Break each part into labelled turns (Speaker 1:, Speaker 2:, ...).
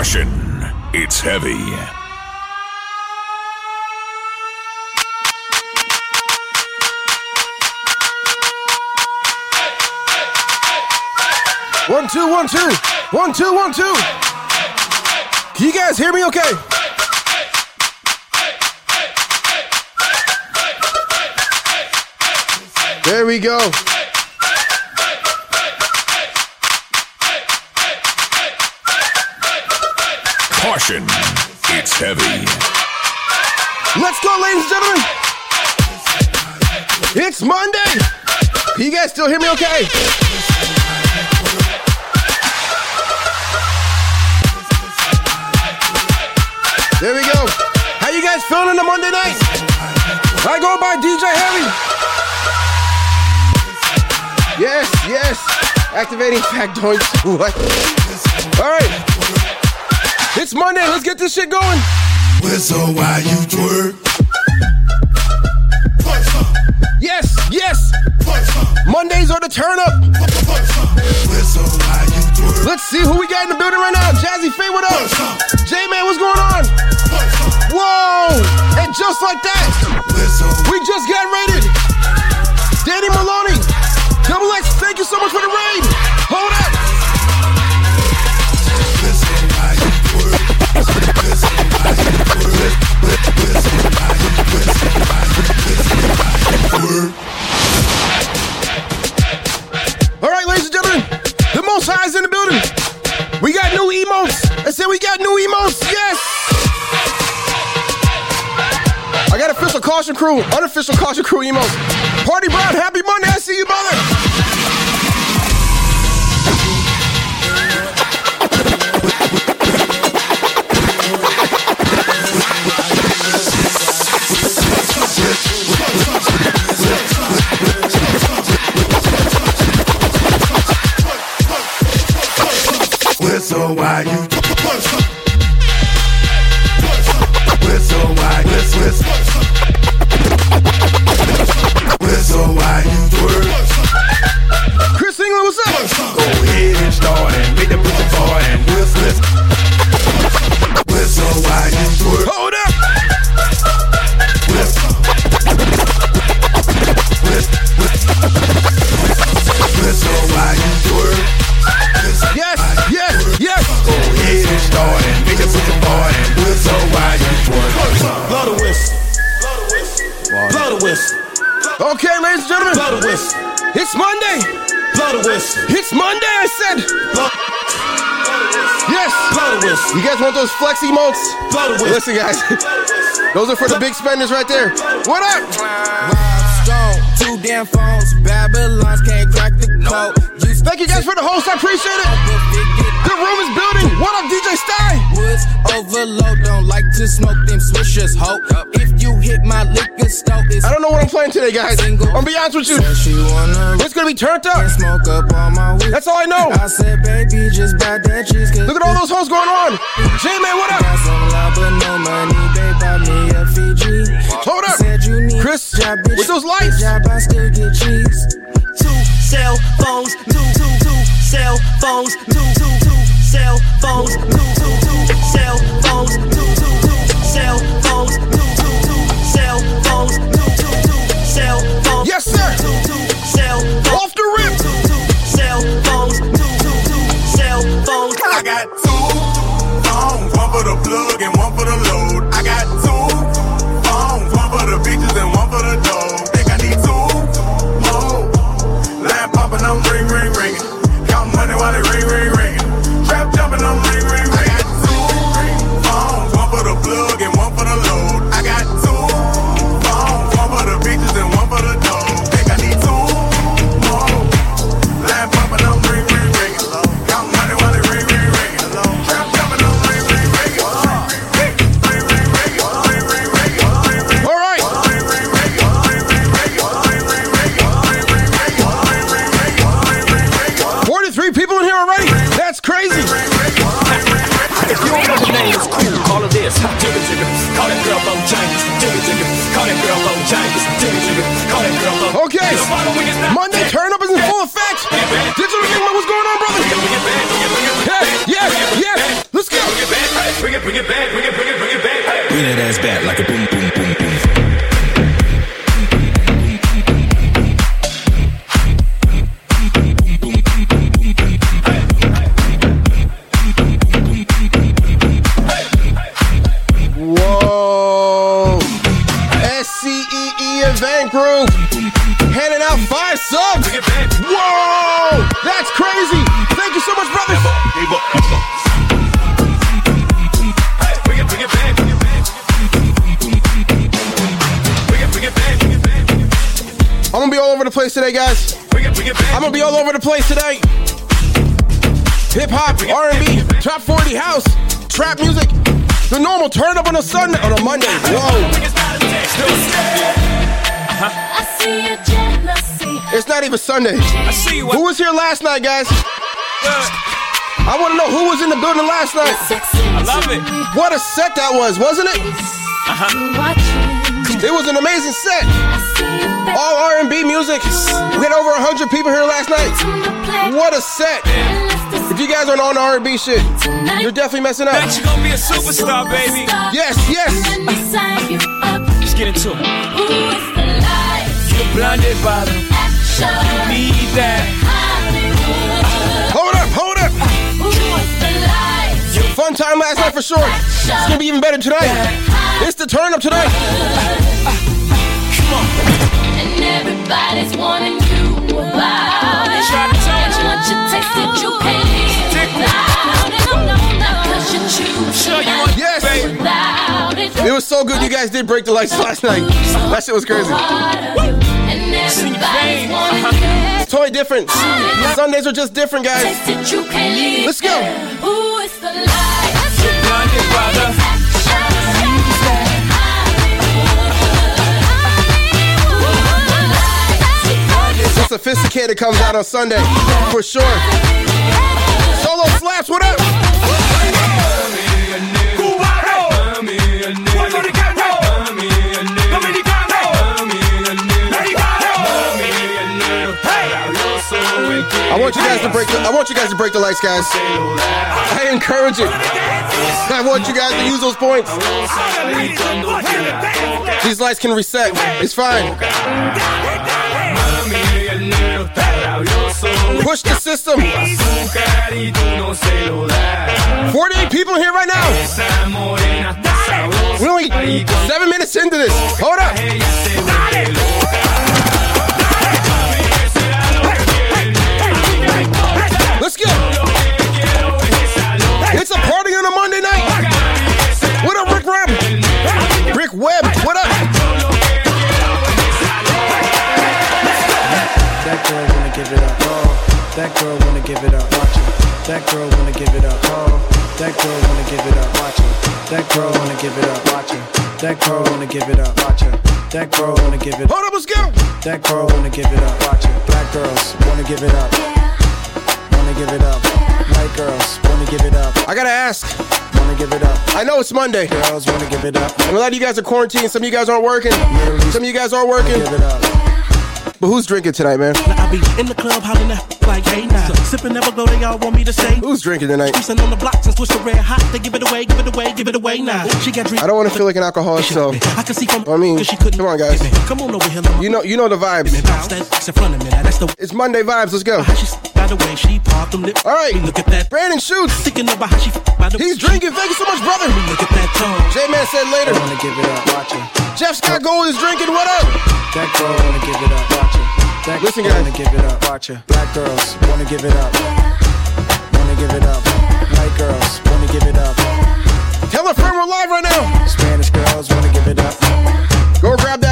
Speaker 1: Caution, it's heavy.
Speaker 2: One, two, one, two. One, two, one, two. Can you guys hear me okay? There we go.
Speaker 1: Caution, it's heavy.
Speaker 2: Let's go, ladies and gentlemen. It's Monday. You guys still hear me okay? There we go. How you guys feeling on the Monday night? I go by DJ Heavy. Yes, yes. Activating factoids. What? All right. It's Monday. Let's get this shit going.
Speaker 3: Whistle while you twerk.
Speaker 2: Yes, yes. Mondays are the turn up.
Speaker 3: Whistle while you twerk.
Speaker 2: Let's see who we got in the building right now. Jazzy Faye, what up? J Man, what's going on? Whoa! And just like that, we just got raided. Danny Maloney, Double X, thank you so much for the raid. Hold up. All right, ladies and gentlemen, the most highs in the building. We got new emotes. I said we got new emotes. Yes. I got official caution crew, unofficial caution crew emotes. Party Brown, happy Monday. I see you, brother.
Speaker 3: You
Speaker 2: guys want those flex emotes?
Speaker 4: Blow the whistle.
Speaker 2: Listen, guys, those are for the big spenders right there. What up?
Speaker 5: Two damn phones, Babylons can't crack the code. You
Speaker 2: Thank you guys for the host. I appreciate it. The room is building. What up, DJ Stein?
Speaker 5: Woods overload, don't like to smoke them swishers, ho. If you hit my liquor store, it's
Speaker 2: I don't know what I'm playing today, guys. I'm gonna be honest with you.
Speaker 5: Said she wanna
Speaker 2: It's gonna be turned up.
Speaker 5: smoke up on my weed.
Speaker 2: That's all I know.
Speaker 5: I said, baby, just buy that cheese.
Speaker 2: Look at all those hoes going on. J-Man, what up?
Speaker 5: Got some love, but no money, they buy me a Fiji.
Speaker 2: Hold up.
Speaker 5: Said you need
Speaker 2: Chris,
Speaker 5: a job, bitch.
Speaker 2: with those lights.
Speaker 5: Job, I still get cheese.
Speaker 6: two cell phones, two, two, two cell phones, two, two, two cell phones, two, two, two cell phones, two, two, two cell phones, two, two, two cell phones, two, two, two cell phones.
Speaker 2: Yes, sir.
Speaker 6: Two, two cell phones,
Speaker 2: Off the rip.
Speaker 6: two, two cell phones, two, two, two cell phones.
Speaker 3: I got two phones, one for the plug and one for the
Speaker 2: Sunday, on a Monday. Whoa,
Speaker 7: I see your jealousy.
Speaker 2: it's not even Sunday.
Speaker 8: I see you.
Speaker 2: Who was here last night, guys? I want to know who was in the building last night.
Speaker 7: I
Speaker 8: love it.
Speaker 2: What a set that was, wasn't it? Uh-huh. Uh-huh.
Speaker 7: Watching.
Speaker 2: It was an amazing set.
Speaker 7: I see you back
Speaker 2: All R&B music. We had over 100 people here last night.
Speaker 7: on the play.
Speaker 2: What a set. If you guys aren't on the R&B shit, you're definitely messing up.
Speaker 8: Bet you gonna be a superstar, baby.
Speaker 2: Yes, yes.
Speaker 7: And beside you up.
Speaker 8: Let's get into it.
Speaker 7: Who is the light?
Speaker 8: You're blinded by the
Speaker 7: Action.
Speaker 8: need that.
Speaker 7: Hollywood.
Speaker 2: Hold up, hold up.
Speaker 7: Who is the light?
Speaker 2: Fun time last night for sure. It's gonna be even better tonight. It's the turn up tonight. Come on.
Speaker 7: And everybody's wanting you about it.
Speaker 8: Try to tell you.
Speaker 7: It.
Speaker 2: Was so good you guys did break the lights last night. That shit was crazy. It's totally different. Sundays are just different, guys. Let's go.
Speaker 7: The
Speaker 2: sophisticated comes out on Sunday for sure. Solo slaps, what up? I want you guys to break the I want you guys to break the lights, guys. I encourage it. I want you guys to use those points. These lights can reset. It's fine. Push the system. 48 people here right now. We're only seven minutes into this. Hold up.
Speaker 5: That girl wanna give it up. Watch it. That girl wanna give it up. Oh, that girl wanna give it up. Watch it. That girl wanna give it up. Watch it. That girl wanna give it up. Watch it. That girl wanna give it up.
Speaker 2: Hold up, let's go.
Speaker 5: That girl wanna give it up. Watch it. Black girls wanna give it up. Yeah. Wanna give it up. White girls wanna give it up.
Speaker 2: I gotta ask.
Speaker 5: Wanna give it up.
Speaker 2: I know it's Monday.
Speaker 5: Girls wanna give it up.
Speaker 2: And a lot of you guys are quarantined. Some of you guys aren't working. Some of you guys are working.
Speaker 5: Give it up.
Speaker 2: But who's drinking tonight, man?
Speaker 9: I be in the club hollering at like, hey now. Sipping never glow, they all want me to stay.
Speaker 2: Who's drinking tonight?
Speaker 9: Cruising on the blocks and switch the red hot. They give it away, give it away, give it away now. She got drink.
Speaker 2: I don't want to feel like an alcoholic, so
Speaker 9: I can see from
Speaker 2: I mean,
Speaker 9: she couldn't
Speaker 2: come on, guys.
Speaker 9: Come on over here,
Speaker 2: you know, you know the vibes.
Speaker 9: bounce that ass in front of me. Now that's the
Speaker 2: It's Monday vibes. Let's go.
Speaker 9: how by the way she popped them lips.
Speaker 2: All right.
Speaker 9: Look at that.
Speaker 2: Brandon shoots.
Speaker 9: Thinking about how she by the
Speaker 2: He's drinking. Thank you so much, brother.
Speaker 9: Me look at that tongue.
Speaker 2: J Man said later.
Speaker 5: I Wanna give it up. Watch it.
Speaker 2: Jeff Scott Gold is drinking. What up?
Speaker 5: That girl wanna give it up. Watch it. That
Speaker 2: Listen, guys.
Speaker 5: wanna give it up. Watch it. Black girls wanna give it up. Wanna give it up. White girls wanna give it up.
Speaker 2: Tell a friend we're live right now.
Speaker 5: Spanish girls wanna give it up.
Speaker 2: Go grab that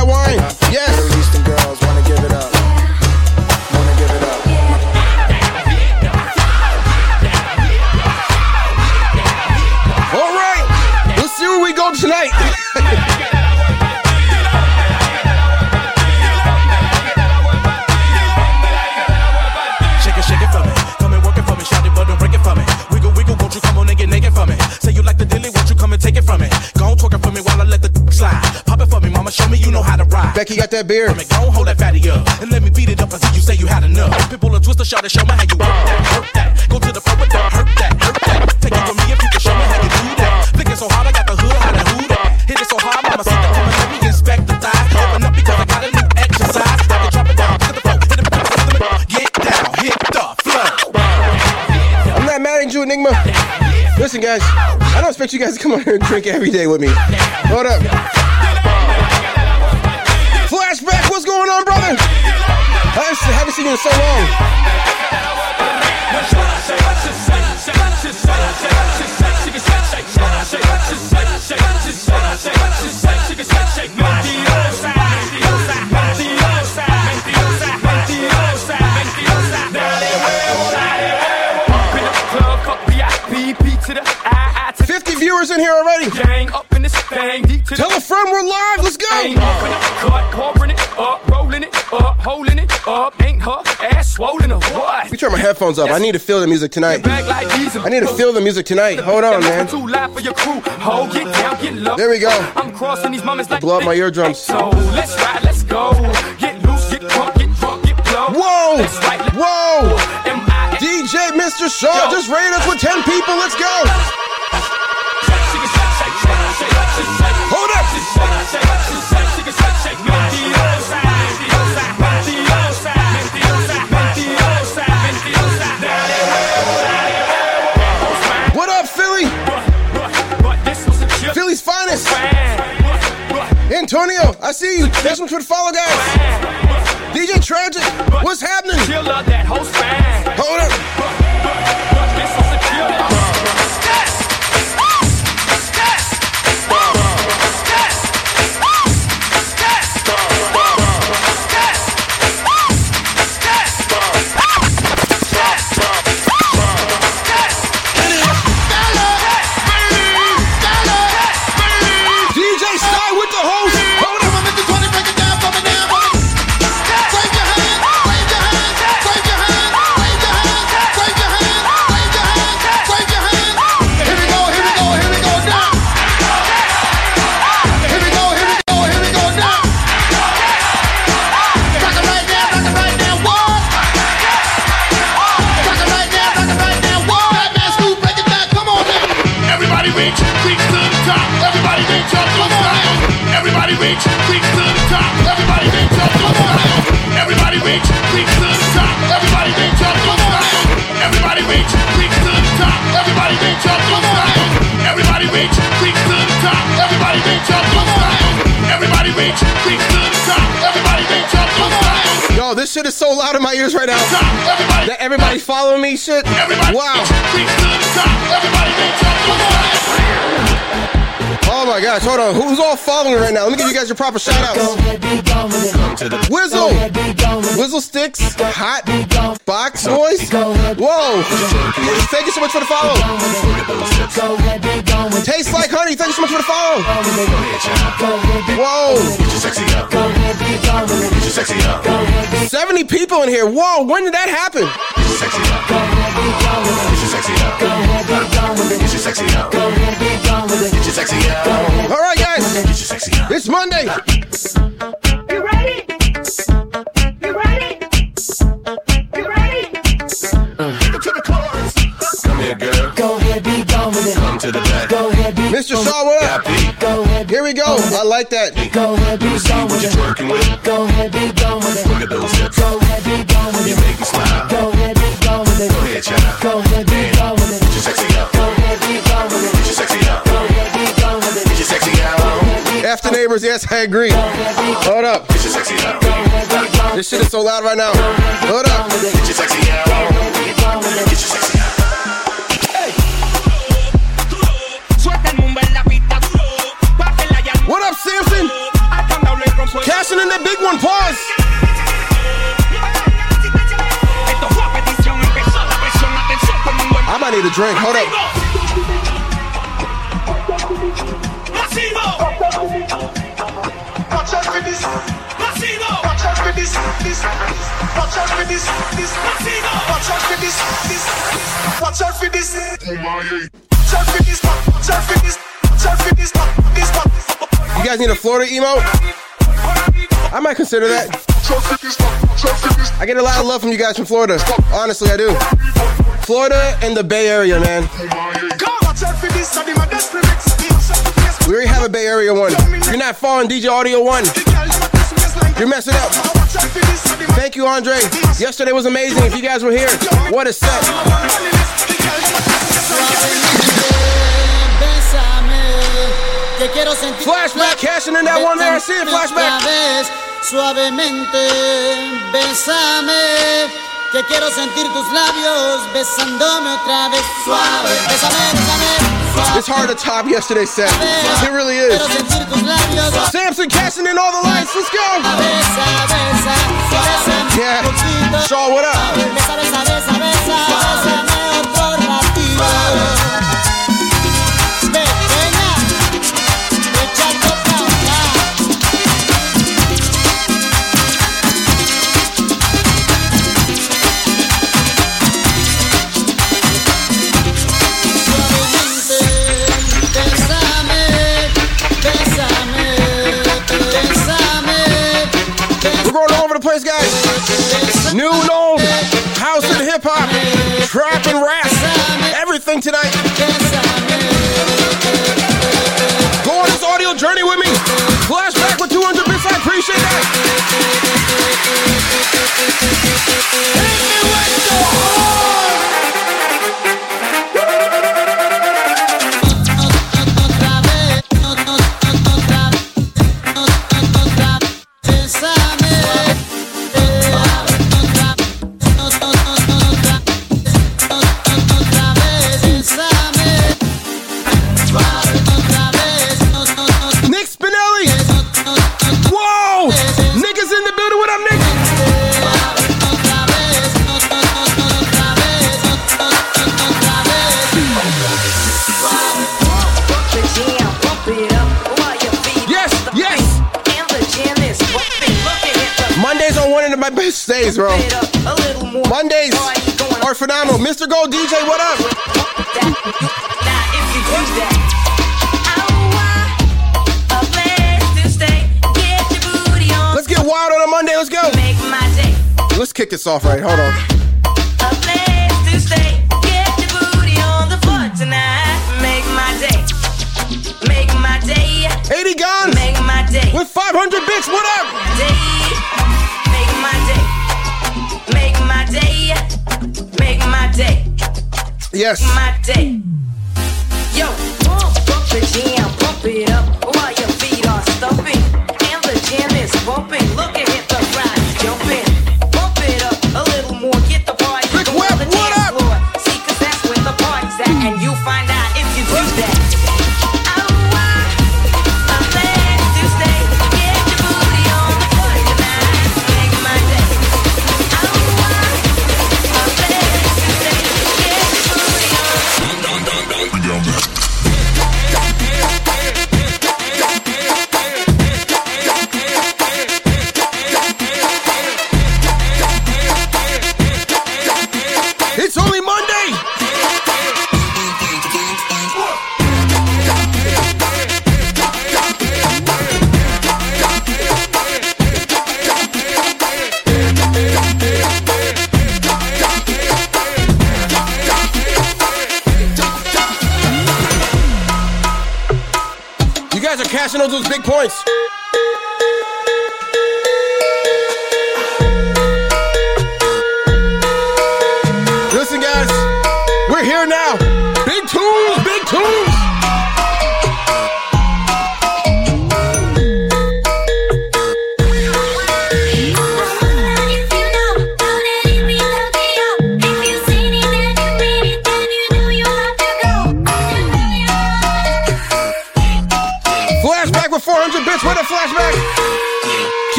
Speaker 9: Mama, show me you know how to ride.
Speaker 2: Becky got that beard.
Speaker 9: Come and hold that fatty up. And let me beat it up until you say you had enough. Pitbull and the shot and show me how you work that, hurt that. Go to the pro with that, hurt that, hurt that. Take it from me if you can show me how you do that. Thinking so hard, I got the hood, how to who that. Hit it so hard, Mama, sit down, the and let me inspect the thigh. Open up because I got a new exercise. I it, drop it down, to the floor, hit it, hit it, get down, hit the floor.
Speaker 2: I'm not mad at you, Enigma. Listen, guys, I don't expect you guys to come on here and drink every day with me. Hold up. Going on, brother? I haven't seen you in so long. Fifty in here already.
Speaker 9: Gang up in this thing,
Speaker 2: Tell a friend we're live. Let's go.
Speaker 9: Ain't open it, cut, covering it up, rolling it up, holding it up. Ain't her ass swollen or what?
Speaker 2: Let turn my headphones up. I need to feel the music tonight.
Speaker 9: Back like diesel.
Speaker 2: I need to feel the music tonight. Hold on, man.
Speaker 9: Too loud for your crew. Ho, get down, get low.
Speaker 2: There we go.
Speaker 9: I'm crossing these moments like
Speaker 2: Blow up my eardrums.
Speaker 9: So let's ride, let's go. Get loose, get drunk, get drunk, get blow.
Speaker 2: Whoa!
Speaker 9: Let's ride, let's
Speaker 2: Whoa! DJ Mr. Shaw just rated us with 10 people. Let's go. What up, Philly? Philly's finest. Antonio, I see you. Thanks much for the follow, guys. DJ Tragic, what's happening? Hold up.
Speaker 10: Top. Everybody reach up to the style. Everybody reach, reach to the top. Everybody reach up to the style. Everybody reach, reach to the top. Everybody reach up to the style.
Speaker 2: Yo, this shit is so loud in my ears right now. That everybody following me shit. Wow. Oh my gosh, hold on. Who's all following right now? Let me give you guys your proper shout outs. Whizzle. Whizzle Sticks. Hot. Box Boys. Whoa. Thank you so much for the follow. Tastes like honey. Thank you so much for the follow. Whoa. 70 people in here. Whoa, when did that happen? All right, guys. It's Monday.
Speaker 11: You ready? You ready? You ready?
Speaker 10: Come here, girl.
Speaker 12: Go ahead, be gone with it.
Speaker 10: Come to the back.
Speaker 12: Go ahead, be
Speaker 2: Mr. Shaw, what up?
Speaker 12: Go ahead,
Speaker 2: Here we go. I like that.
Speaker 12: go ahead, be gone with it. Go ahead, be gone with it.
Speaker 10: Look at those hips.
Speaker 12: Go ahead, be gone with it.
Speaker 10: You make me smile.
Speaker 12: Go ahead, be gone with it.
Speaker 10: Go ahead, child.
Speaker 12: Go ahead, be gone with it.
Speaker 2: After neighbors, yes, I agree. Hold up. This shit is so loud right now. Hold up. What up, Samson? Cashing in that big one. Pause. I might need a drink. Hold up.
Speaker 10: Watch out for this. Watch out for this. This. Watch out for this. This. Watch out for this. This. Watch out for this. Watch out for this. Watch out for this. Watch out for this. This.
Speaker 2: You guys need a Florida emote? I might consider that. I get a lot of love from you guys from Florida. Honestly, I do. Florida and the Bay Area, man.
Speaker 10: Watch out for this.
Speaker 2: We already have a Bay Area one. You're not following DJ Audio One. You're messing up. Thank you, Andre. Yesterday was amazing. If you guys were here, what a set. Flashback cashing in that one there. I see it. Flashback.
Speaker 13: suavemente, bésame, que quiero sentir tus labios besándome otra vez suave, bésame, bésame.
Speaker 2: It's hard to top yesterday's set. It really is. Samson cashing in all the lights. Let's go. Yeah. Shaw, what up? place, guys. New and old, house and hip hop, trap and rap, everything tonight. Go on this audio journey with me. Flashback with 200 bits. I appreciate that. Hey, off right. Hold on.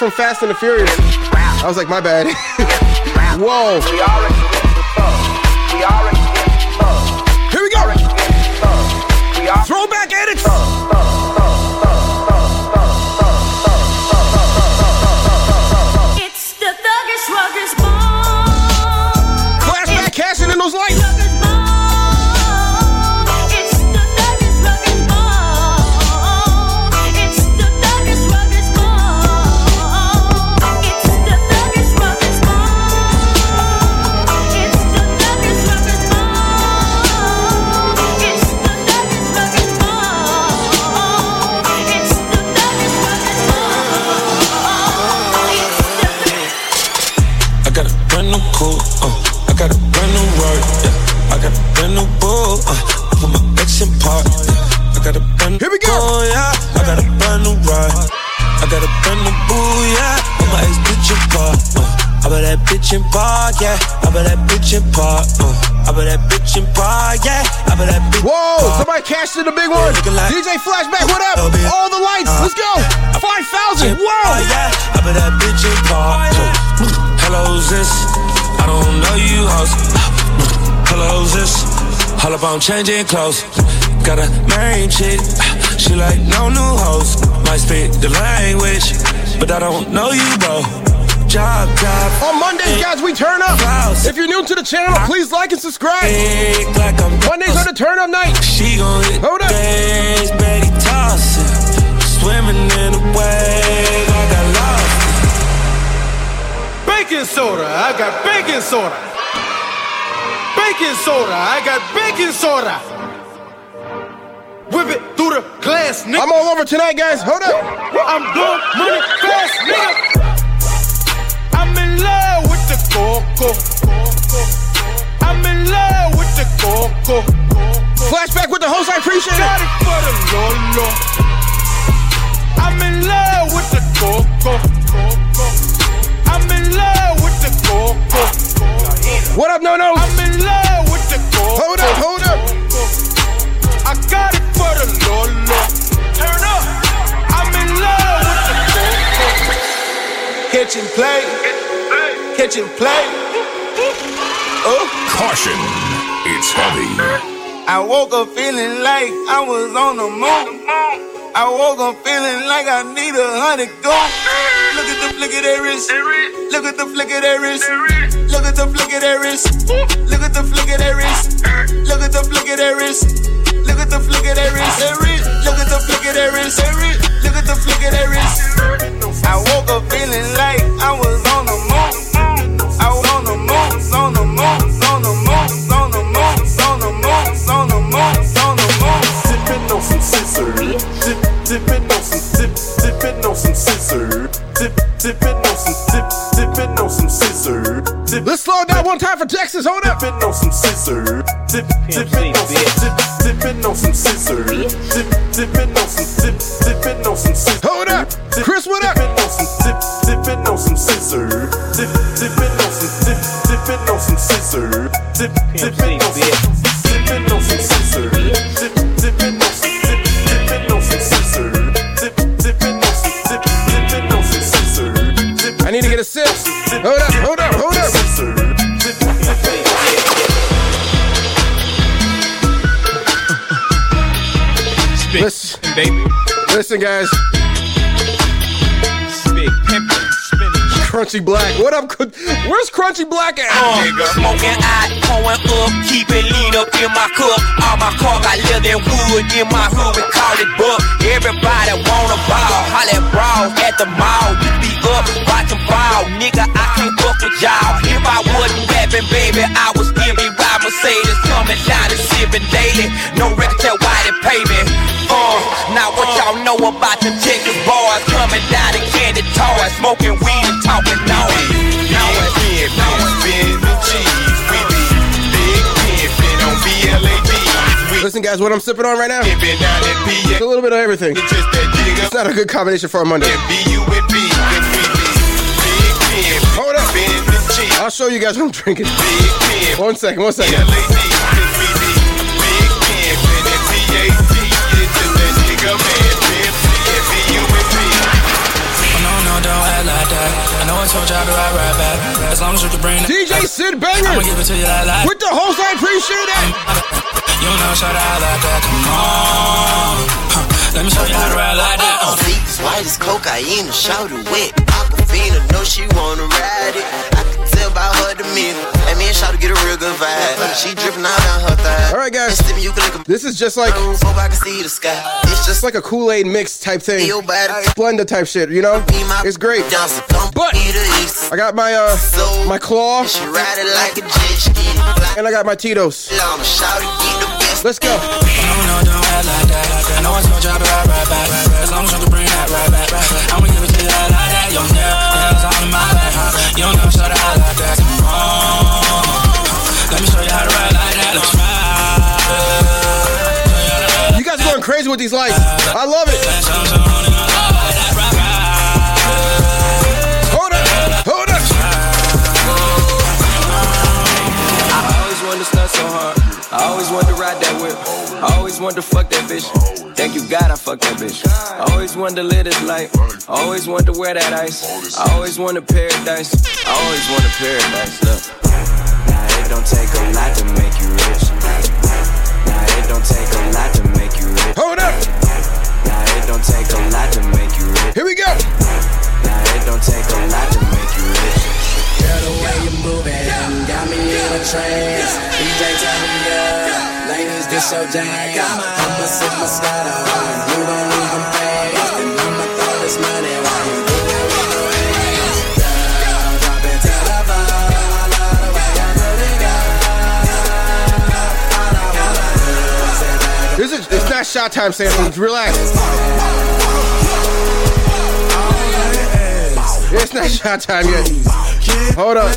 Speaker 2: from Fast and the Furious. I was like, my bad. Whoa.
Speaker 14: Bitch in park, yeah. I bet that bitch in park. Uh, I bet that bitch in park, yeah. I bet that bitch.
Speaker 2: Whoa! Somebody cashed in the big one. DJ Flashback, what up? All the lights, uh, let's go. Five thousand. Whoa!
Speaker 14: Oh, yeah. I bet that bitch in park. Uh. Hello, who's this? I don't know you, host. Hello, this? All up on changing clothes. Got a main chick. She like no new hoes. Might speak the language, but I don't know you, bro. Job, job.
Speaker 2: On Mondays, guys, we turn up. If you're new to the channel, please like and subscribe.
Speaker 14: Like I'm
Speaker 2: Mondays are the turn up night.
Speaker 14: She gon' hit
Speaker 2: Hold up.
Speaker 14: days, Betty tossing. Swimming in the wave, I got lost.
Speaker 15: Baking soda, I got baking soda. Baking soda, I got baking soda. Whip it through the glass, nigga.
Speaker 2: I'm all over tonight, guys. Hold up.
Speaker 15: I'm doing money fast, nigga. Coco. I'm in love with the coco.
Speaker 2: Flashback with the host, I appreciate it.
Speaker 15: Got it. for the lolo. I'm in love with the coco. I'm in love with the coco.
Speaker 2: What up, no no?
Speaker 15: I'm in love with the coco.
Speaker 2: Hold up, hold up.
Speaker 15: I got it for the lolo. Turn up. I'm in love with the coco. Catch and play. Catch and play. Oh.
Speaker 1: Caution. It's heavy.
Speaker 15: I woke up feeling like I was on the moon. I woke up feeling like I need a hundred gold. Look at the flick of that wrist. Look at the flick of that wrist. Look at the flick of that wrist. Look at the flick of that wrist. Look at the flick of that wrist. Look at the flick of that wrist. Look at the flick of that wrist. Look at the flick of that wrist. I woke up feeling like I was on the moon. I was on the moon, on the moon, on the moon, on the moon, on the moon, on the moon, on the moon.
Speaker 3: Dipping on some scissor. Dip, dipping on some dip, dipping on some scissor. Dip, dipping on some dip, dipping on some scissor. Dip,
Speaker 2: Let's slow it down one time for Texas. Hold up.
Speaker 3: dipping on some scissor. Dip, dipping on some dip, dipping on some scissor. Dip, dipping on some dip, dipping on some scissor.
Speaker 2: Hold up.
Speaker 3: Dip,
Speaker 2: Chris, what up?
Speaker 3: Dipping on some dip, dipping on some scissor. Dip, dipping on some dip, dipping on some scissor. Dip, dipping on some dipping on some scissor. Dip, dipping on some dip, dipping on some scissor. Dip, dipping on some dip, dipping on some scissor. Dip,
Speaker 2: I need to get a sip. Hold up, hold up, hold up. Listen,
Speaker 16: baby.
Speaker 2: listen, guys. Crunchy Black. What up? Where's Crunchy Black at?
Speaker 6: Uh, smoking out, pouring up, keep it lean up in my cup. All my car got leather and wood in my hood, we call it buck. Everybody wanna ball, holla at at the mall. Up, watching ball, nigga, I can't fuck with y'all. If I wasn't rapping, baby, I still be ride Mercedes, coming down and sipping daily. No record tell why they pay me. Uh, now what y'all know about them Texas boys coming down to candy toys, smoking weed and talking noise. Now it's here, now it's
Speaker 16: Spin the cheese. We be big pimpin' on BLAB.
Speaker 2: Listen, guys, what I'm sipping on right now? It's a little bit of everything.
Speaker 16: It's
Speaker 2: not a good combination for a Monday. Hold up. I'll show you guys what I'm drinking. One second, one second. DJ Sid Banger. With the host, I appreciate it.
Speaker 17: You know, shout out like that. Come on. Huh. Let me show you how to ride like that. Uh.
Speaker 18: Feet as white as cocaine, a shoulder wet. Aquafina know she wanna ride it. I can tell by her demeanor. And me and Shawty get a real good vibe. She dripping out down her thigh.
Speaker 2: All right, guys.
Speaker 18: And Steven, you can look
Speaker 2: This is just like
Speaker 18: at hope I can see the sky. It's just
Speaker 2: like a Kool Aid mix type thing.
Speaker 18: your body.
Speaker 2: Splenda type shit, you know?
Speaker 18: Be my
Speaker 2: It's great.
Speaker 18: Down, so don't
Speaker 2: But-
Speaker 18: be the east.
Speaker 2: I got my uh
Speaker 18: So
Speaker 2: my claw and I got my Tito's. Let's go.
Speaker 17: You guys are going crazy
Speaker 2: with these lights. I love it.
Speaker 19: Always wanted to fuck that bitch. Thank you God I fucked that bitch. I always wanted to live this life. I always wanted to wear that ice. I always wanted paradise. I always wanted paradise. Look. Now it don't take a lot to make you rich. Now it don't take a lot to make you rich.
Speaker 2: Hold up.
Speaker 19: Now it don't take a lot to make you rich.
Speaker 2: Here we go.
Speaker 19: Now it don't take a lot to make you rich.
Speaker 20: Girl, the way you moving got me in a trance. DJ, turn me up. Ladies, this your jam. I'ma sip my scat. You don't even fast. And I'ma throw this money while you
Speaker 2: This is it's not shot time, Samson. Relax. It's not shot time yet. Hold up.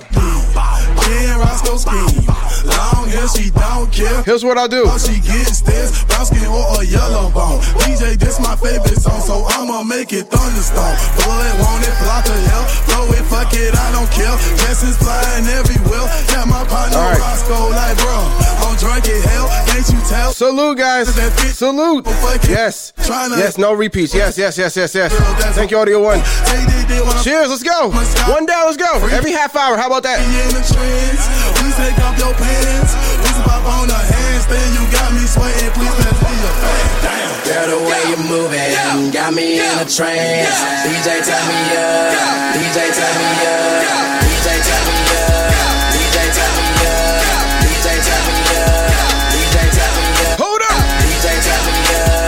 Speaker 3: Roscoe. Long she don't care.
Speaker 2: Here's what I'll do.
Speaker 3: All she gets this brown skin or a yellow bone. DJ, this my favorite song, so I'ma make it thunderstorm. Blood want it, block the hell. Throw it, fuck it, I don't care. Blessings flying everywhere. Yeah, my partner
Speaker 2: right.
Speaker 3: Roscoe, like, bro, I'm drunk as hell. Can't you tell?
Speaker 2: Salute, guys. Salute. Yes. Yes, no repeats. Yes, yes, yes, yes, yes. Thank you, Audio One. Cheers, let's go. One down, let's go. Every half hour, how about that?
Speaker 3: In the. Please take off your pants. Please pop on the handstand. You got me sweating. Please a fan. Damn.
Speaker 20: Girl, the way you're moving got me in a trance. DJ, turn me up. DJ, turn me up. DJ, turn me up. DJ, turn me up. DJ, turn me up. DJ, turn me up.
Speaker 2: Hold up.
Speaker 20: DJ, turn me up.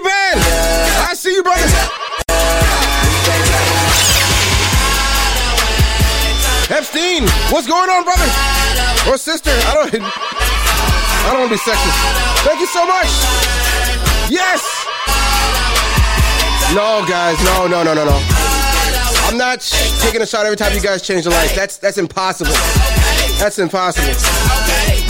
Speaker 2: Ben. I see you, brother. Epstein, what's going on, brother? Or sister? I don't. I don't want to be sexist. Thank you so much. Yes. No, guys. No, no, no, no, no. I'm not taking a shot every time you guys change the lights. That's that's impossible. That's impossible.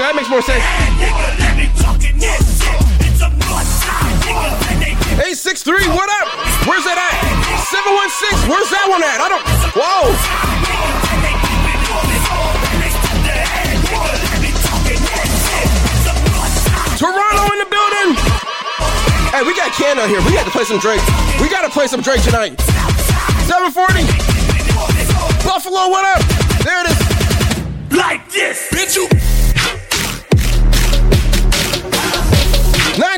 Speaker 2: that makes more sense. 863, what up? Where's that at? 716, where's that one at? I don't, whoa. Toronto in the building. Hey, we got Canada here. We got to play some Drake. We got to play some Drake tonight. 740. Buffalo, what up? There it is. Like this, bitch. You.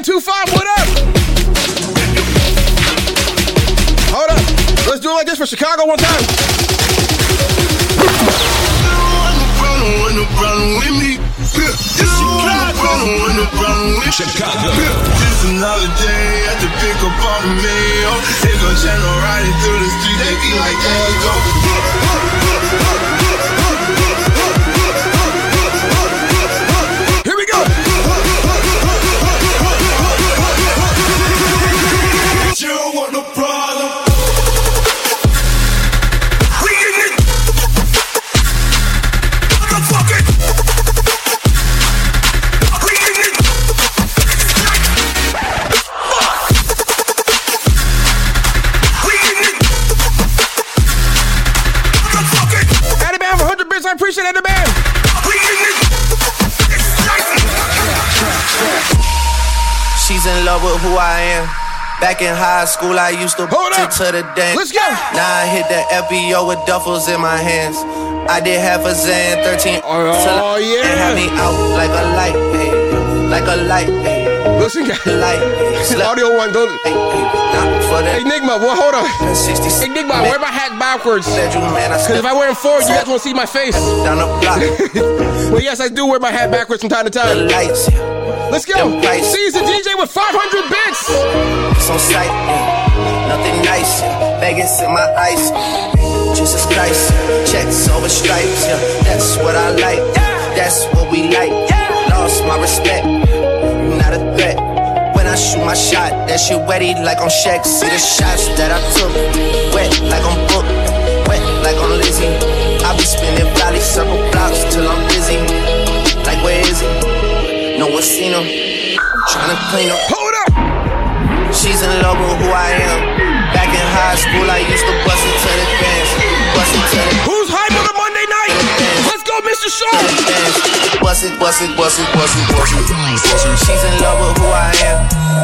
Speaker 2: 925, what up? Hold up. Let's do it like this for Chicago one time.
Speaker 3: Chicago. Another day pick up on the mail. Channel through the they be like, there you go.
Speaker 6: With who I am. Back in high school, I used to put it to the dance.
Speaker 2: Let's go.
Speaker 6: Now I hit the FBO with duffels in my hands. I did half a Zan, 13
Speaker 2: Oh, yeah.
Speaker 6: And had me out like a light, hey, like a light, hey.
Speaker 2: Listen, guys.
Speaker 6: Light, hey.
Speaker 2: Audio one, don't.
Speaker 6: for that.
Speaker 2: Enigma, well, hold on. Enigma, wear my hat backwards. Because if I wear it forward, you guys won't see my face.
Speaker 6: Down the block.
Speaker 2: well, yes, I do wear my hat backwards from time to time. Let's go. Seize a DJ with 500 bits.
Speaker 6: It's on sight, yeah. nothing nice. yeah. Vegas in my ice. Jesus Christ, checks over stripes. Yeah. That's what I like. That's what we like. Lost my respect. Not a threat. When I shoot my shot, that shit wetty like on Shaq. See the shots that I took, wet like on Book, wet like on Lizzie. I be spinning valley circle blocks till I'm No one seen him. Tryna clean up.
Speaker 2: Hold up.
Speaker 6: She's in love with who I am. Back in high school, I used to bust it to the dance. Bust it to the
Speaker 2: Who's hype on a Monday night? Let's go, Mr. Shaw.
Speaker 6: Bust it, bust it, bust it, bust it, bust it. Bust it. She's in love with who I am.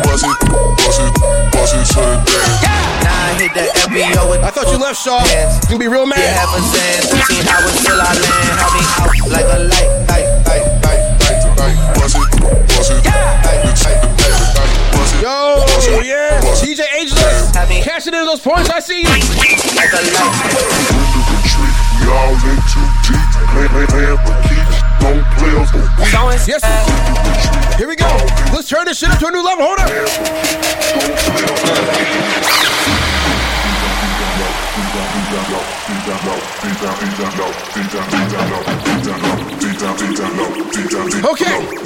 Speaker 3: Bust it, bust it, bust it to the dance.
Speaker 6: Now I hit the FBO with
Speaker 2: I thought you left, Shaw. You can be real mad.
Speaker 6: Yeah, half a Zan, 15 hours till I land. Have me out like a light, light, light, light,
Speaker 2: Yo, yeah. DJ Ageless. Cashing in those points. I see you. Yes. Here we go. Let's turn this shit up to a new level. Hold up. Okay.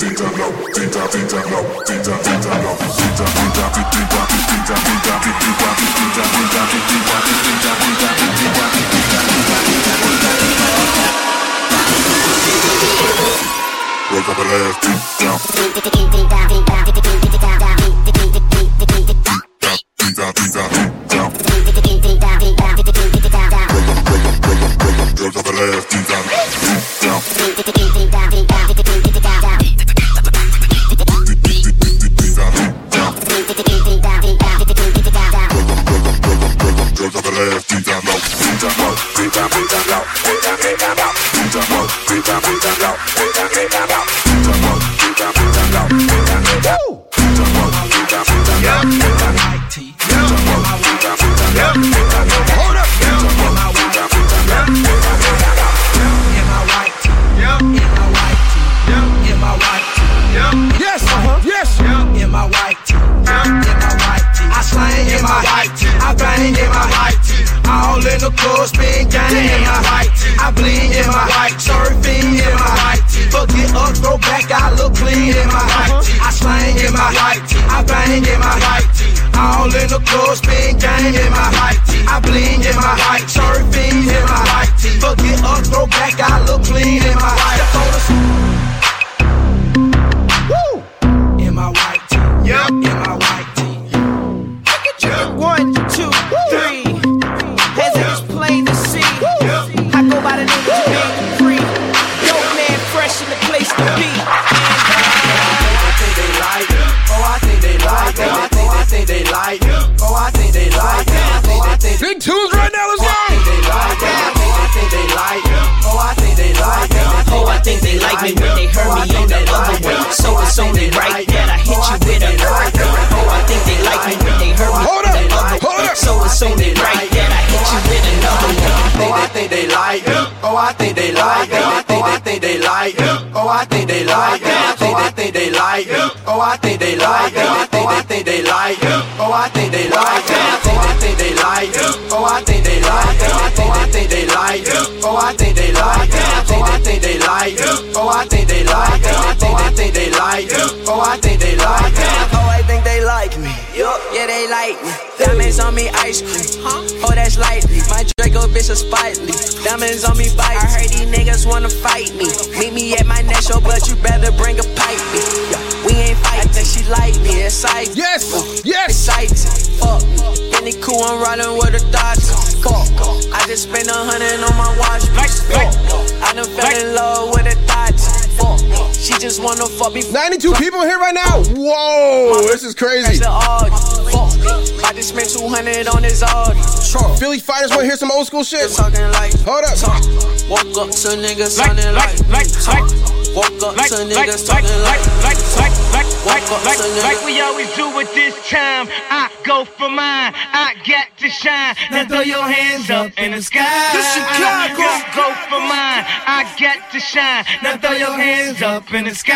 Speaker 2: 92 people here right now. Whoa, this is crazy.
Speaker 21: That's the Audi. Fuck. I just spent 200 on this Audi. Truck.
Speaker 2: Philly fighters want to hear some old school shit.
Speaker 21: Talking like
Speaker 2: Hold up.
Speaker 21: talk. Walk up to niggas sounding like,
Speaker 22: like,
Speaker 21: talk. Walk up
Speaker 22: like,
Speaker 21: to niggas
Speaker 22: like,
Speaker 21: talking
Speaker 22: like,
Speaker 21: like,
Speaker 22: like, like, like,
Speaker 21: Walk up
Speaker 22: like, like we always do at this time. I go for mine. I get to shine. Now throw your hands up in the sky.
Speaker 23: This Chicago.
Speaker 22: Go, go for mine. I get to shine. Now throw your hands up in the sky.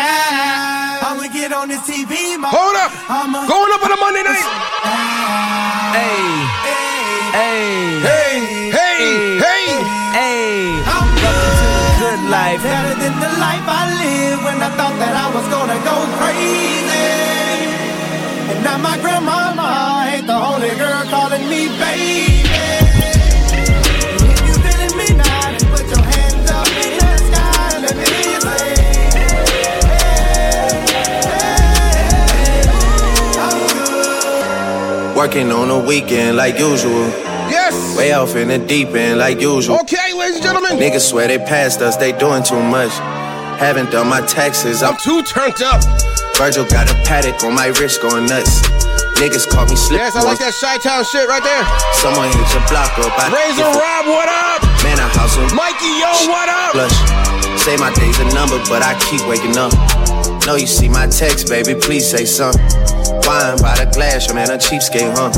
Speaker 23: I'ma get on the TV, ma.
Speaker 2: Hold up.
Speaker 23: I'ma
Speaker 2: Going up on a Monday night.
Speaker 23: Hey, hey,
Speaker 2: Hey, hey, hey.
Speaker 23: hey. I'm good. Good life. Better than the life I lived when I thought that I was gonna go crazy. And now my grandmama calling me baby. If you feeling me put your hands up in the sky and let me hear
Speaker 6: Working on the weekend like usual.
Speaker 2: Yes.
Speaker 6: Way off in the deep end like usual.
Speaker 2: Okay, ladies and gentlemen.
Speaker 6: Niggas swear they passed us, they doing too much. Haven't done my taxes, I'm
Speaker 2: I'm too turned up.
Speaker 6: Virgil got a Patek on my wrist going nuts. Niggas caught me slipping.
Speaker 2: Yes, I like that Chi Town shit right there.
Speaker 6: Someone hit your block up. I
Speaker 2: Razor Rob, what up?
Speaker 6: Man, I house him.
Speaker 2: Mikey, yo, what up?
Speaker 6: Blush. Say my day's a number, but I keep waking up. Know you see my text, baby, please say something. Wine by the glass, your man a cheapskate, huh?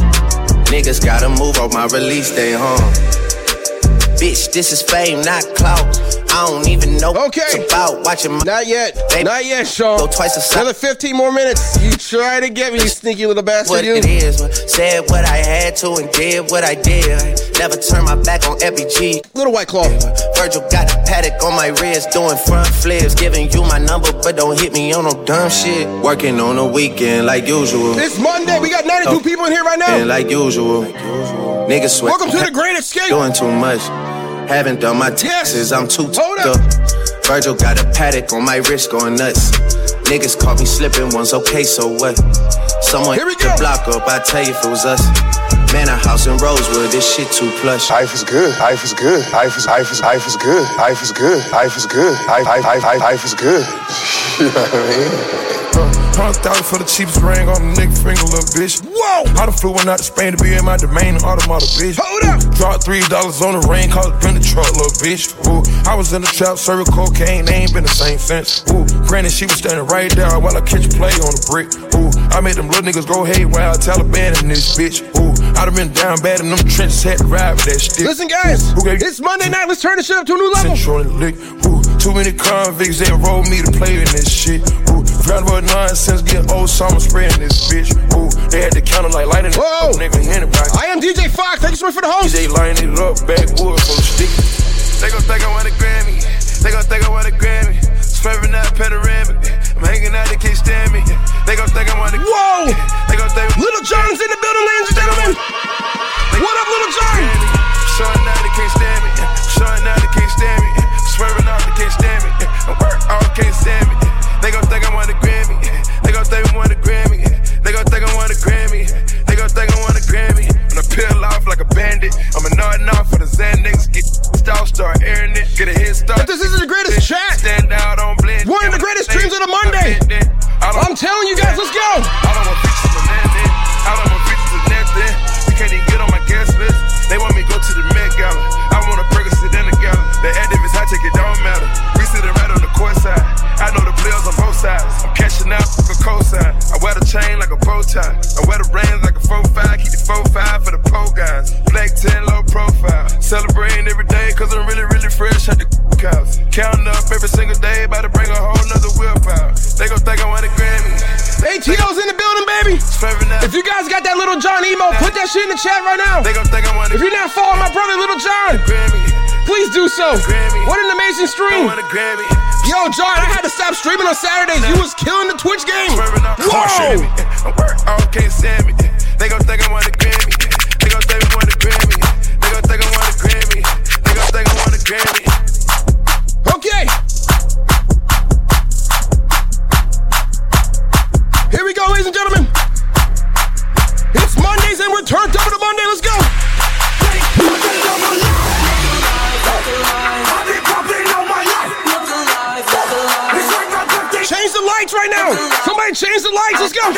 Speaker 6: Niggas gotta move on my release day, huh? Bitch, this is fame, not clout. I don't even know
Speaker 2: Okay.
Speaker 6: what it's about watching my
Speaker 2: Not yet.
Speaker 6: They-
Speaker 2: Not yet, Sean.
Speaker 6: Go twice a
Speaker 2: Another 15 more minutes. You try to get me, you sneaky little bastard.
Speaker 6: what
Speaker 2: You.
Speaker 6: it is. Said what I had to and did what I did. Never turn my back on FBG.
Speaker 2: Little white claw.
Speaker 6: Virgil got a Patek on my wrist, doing front flips, giving you my number, but don't hit me on no dumb shit. Working on the weekend like usual.
Speaker 2: It's Monday. We got 92
Speaker 6: Oh.
Speaker 2: people in here right now.
Speaker 6: And like usual, niggas sweat.
Speaker 2: Welcome to the Great Escape.
Speaker 6: Doing too much. Haven't done my taxes, I'm too
Speaker 2: Hold up.
Speaker 6: up.
Speaker 24: Virgil got a Patek on my wrist going nuts. Niggas caught me slipping once, okay, so what? Someone hit the block up, I tell you if it was us. Man, a house in Rosewood, this shit too plush.
Speaker 25: Life is good. Life is good. Life is life is life is good. Life is good. Life is good. Life life life life, life is good. you know what I mean?
Speaker 26: Hundred thousand for the cheapest ring on the nigga finger, little bitch. Whoa! I done flew one out to Spain to be in my domain, automata, bitch. Hold up! Dropped three dollars on the ring, cause it been the truck, little bitch. Ooh, I was in the trap, serving cocaine, they ain't been the same since. Ooh, granted, she was standing right there while I catch a play on the brick. Ooh, I made them little niggas go haywire, Taliban in this bitch. Ooh, I done been down bad in them trenches, had to ride with that stick.
Speaker 2: Listen, guys,
Speaker 26: Who gave
Speaker 2: it's Monday night. Let's turn this shit up to a new level.
Speaker 26: Central and lick. Ooh, too many convicts, they enrolled me to play in this shit. Ooh, round about nonsense, getting old, so I'm spraying this bitch. Ooh, they had the counter like lighting it
Speaker 2: Whoa.
Speaker 26: up, nigga, anybody.
Speaker 2: I am DJ Fox. Thank you so much for the host.
Speaker 26: DJ lining it up, backwood full of sticky.
Speaker 27: They gon' think I want a Grammy. They gon' think I want a Grammy. Swerving out panoramic. I'm hanging out, they can't stand me. They gon' think I want a
Speaker 2: Whoa!
Speaker 27: They gon' think
Speaker 2: Lil Jon's in the building, ladies and gentlemen. What up, Lil Jon?
Speaker 27: Showing out, they can't I work all can't stand me. They gon' think I want a Grammy. They gon' think I want a Grammy. They gon' think I want a Grammy. They gon' think I want a Grammy. When I peel off like a bandit, I'm a nodding off for the Xanax. Get style, start airing it. Get a head start.
Speaker 2: If this isn't the greatest chat,
Speaker 27: Stand out on blend.
Speaker 2: one of the greatest streams of the Monday. I'm telling you guys, let's go.
Speaker 27: I don't want pictures of nothing. I don't want pictures of nothing. You can't even get on my guest list. They want me to go to the Met Gala. I want a Percocet in the gala. The activists, I take it don't matter. We sitting right on the court side. I know the players on both sides. I'm catching cashing out for cosign. I wear the chain like a bow tie. I wear the brains like a 4-5. Keep the 4-5 for the pole guys. Black 10, low profile. Celebrating every day cause I'm really, really fresh at the cows. Counting up every single day, about to bring a whole nother out. They gon' think I want a Grammy.
Speaker 2: ATO's in the building, baby. If you guys got that Lil Jon emo, put that shit in the chat right now.
Speaker 27: They gon' think I want
Speaker 2: If you're not following my brother, Lil Jon, please do so. What an amazing stream. Yo, John, I had to stop streaming on Saturdays. You was killing the Twitch game. Whoa!
Speaker 27: I work all can't stand me. They gon' think I want a Grammy. They gon' think I want a Grammy. They gon' think I want a Grammy. They gon' think I want a Grammy.
Speaker 2: Okay. Here we go, ladies and gentlemen. It's Mondays and we're turned up to Monday. Let's go. Lights right now. Somebody change the lights. Let's go.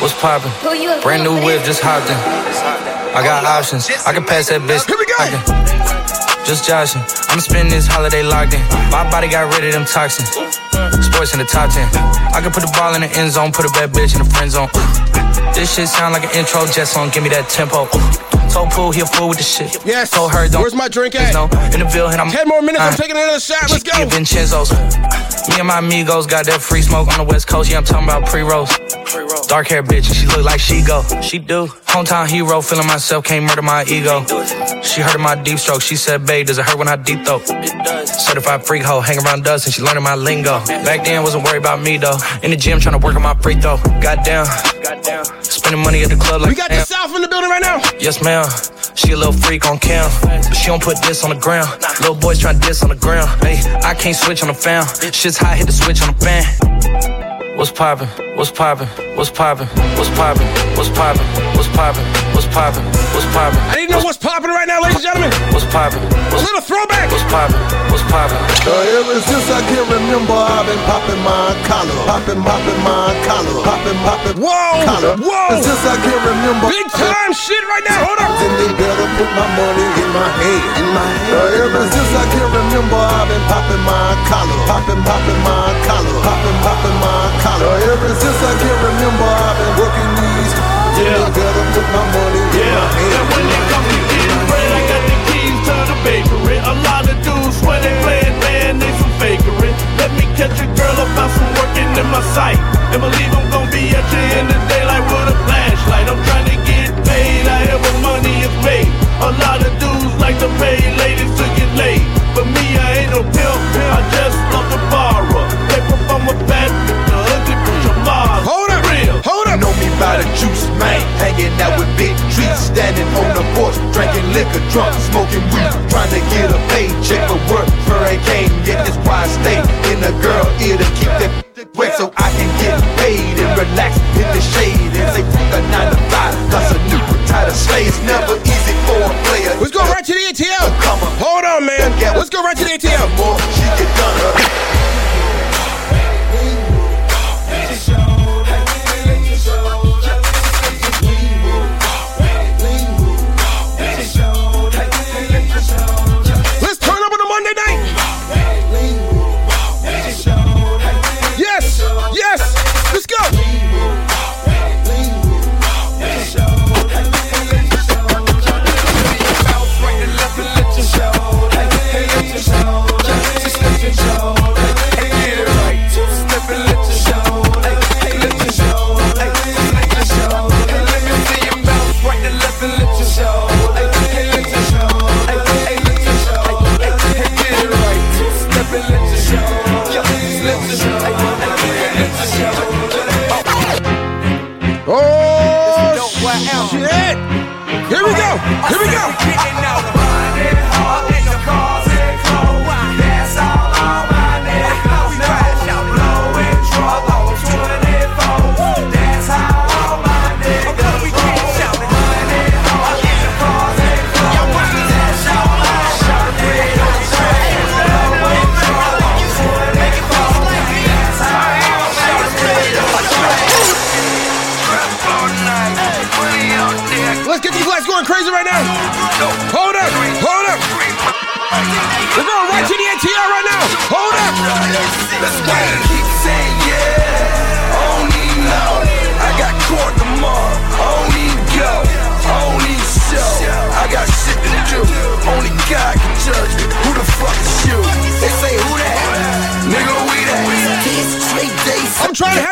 Speaker 28: What's poppin'? Brand new whip, just hopped in. I got options. I can pass that bitch. Here we go. Just joshing. I'ma spend this holiday locked in. My body got rid of them toxins. Sports in the top 10. I can put the ball in the end zone, put a bad bitch in the friend zone. This shit sound like an intro jet song. Give me that tempo. Told Pool, he a fool with the shit.
Speaker 2: Yes.
Speaker 28: Told her, don't.
Speaker 2: Where's my drink at?
Speaker 28: No, in the building, I'm.
Speaker 2: Ten more minutes. I'm
Speaker 28: Uh,
Speaker 2: taking another shot. Let's go.
Speaker 28: Vincenzo's. Me and my amigos got that free smoke on the west coast. Yeah, I'm talking about pre-rolls. Dark hair bitch, and she look like she go. She do. Hometown hero, feeling myself, can't murder my ego. She heard of my deep stroke. She said, babe, does it hurt when I deep throat? Certified freak hoe, hang around dust, and she learning my lingo. Back then, wasn't worried about me though. In the gym, trying to work on my free throw. Goddamn. Spending money at the club like
Speaker 2: We got the South in the building right now.
Speaker 28: Yes, ma'am. She a little freak on cam, but she don't put this on the ground. Little boys tryna diss on the ground. Hey, I can't switch on the fan. Shit's hot, hit the switch on the fan. What's poppin'? What's poppin'? What's poppin'? What's poppin'? What's poppin'? What's poppin'? What's poppin'? What's poppin'?
Speaker 2: I need to know what's popping right now, ladies and gentlemen.
Speaker 28: What's poppin'?
Speaker 2: A little throwback.
Speaker 28: What's poppin'? What's poppin'?
Speaker 29: Uh, ever since I can remember, I've been popping my collar, popping, popping my collar, popping, popping.
Speaker 2: Whoa,
Speaker 29: collar.
Speaker 2: whoa.
Speaker 29: And since I can remember,
Speaker 2: Big time shit right now. Hold up.
Speaker 29: Then they better put my money in my hand, in my hand. Uh, ever since I can remember, I've been popping my collar, popping, popping my collar, popping, popping my collar. Uh, ever since I can remember, I've been working these. Then they better put my money in my hand.
Speaker 30: And when it comes to getting bread, I got the keys to the bakery. A lot of dudes when they playing band, they some fakery. Let me catch a girl about some working in my sight. And believe I'm gonna be at you in the daylight with a flashlight. I'm trying to get paid, I have money is made. A lot of dudes like to pay ladies to hanging out with big standing on the
Speaker 27: porch, drinking liquor, drunk, smoking weed, trying to get a paycheck for work. That's why I stay in the girl ear to keep that wet so I can get paid and relax in the shade and a nine to five, cause a new never easy for a player.
Speaker 31: Let's go right to the ATM. Hold on, man. Let's go right to the ATM.
Speaker 27: She.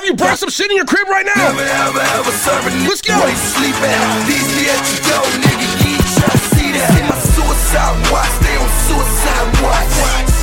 Speaker 31: have you burn some shit in your crib right now?
Speaker 2: Never ever ever.
Speaker 31: Let's go.
Speaker 2: Sleep at? These nigga. You see that. My suicide watch. They on suicide watch.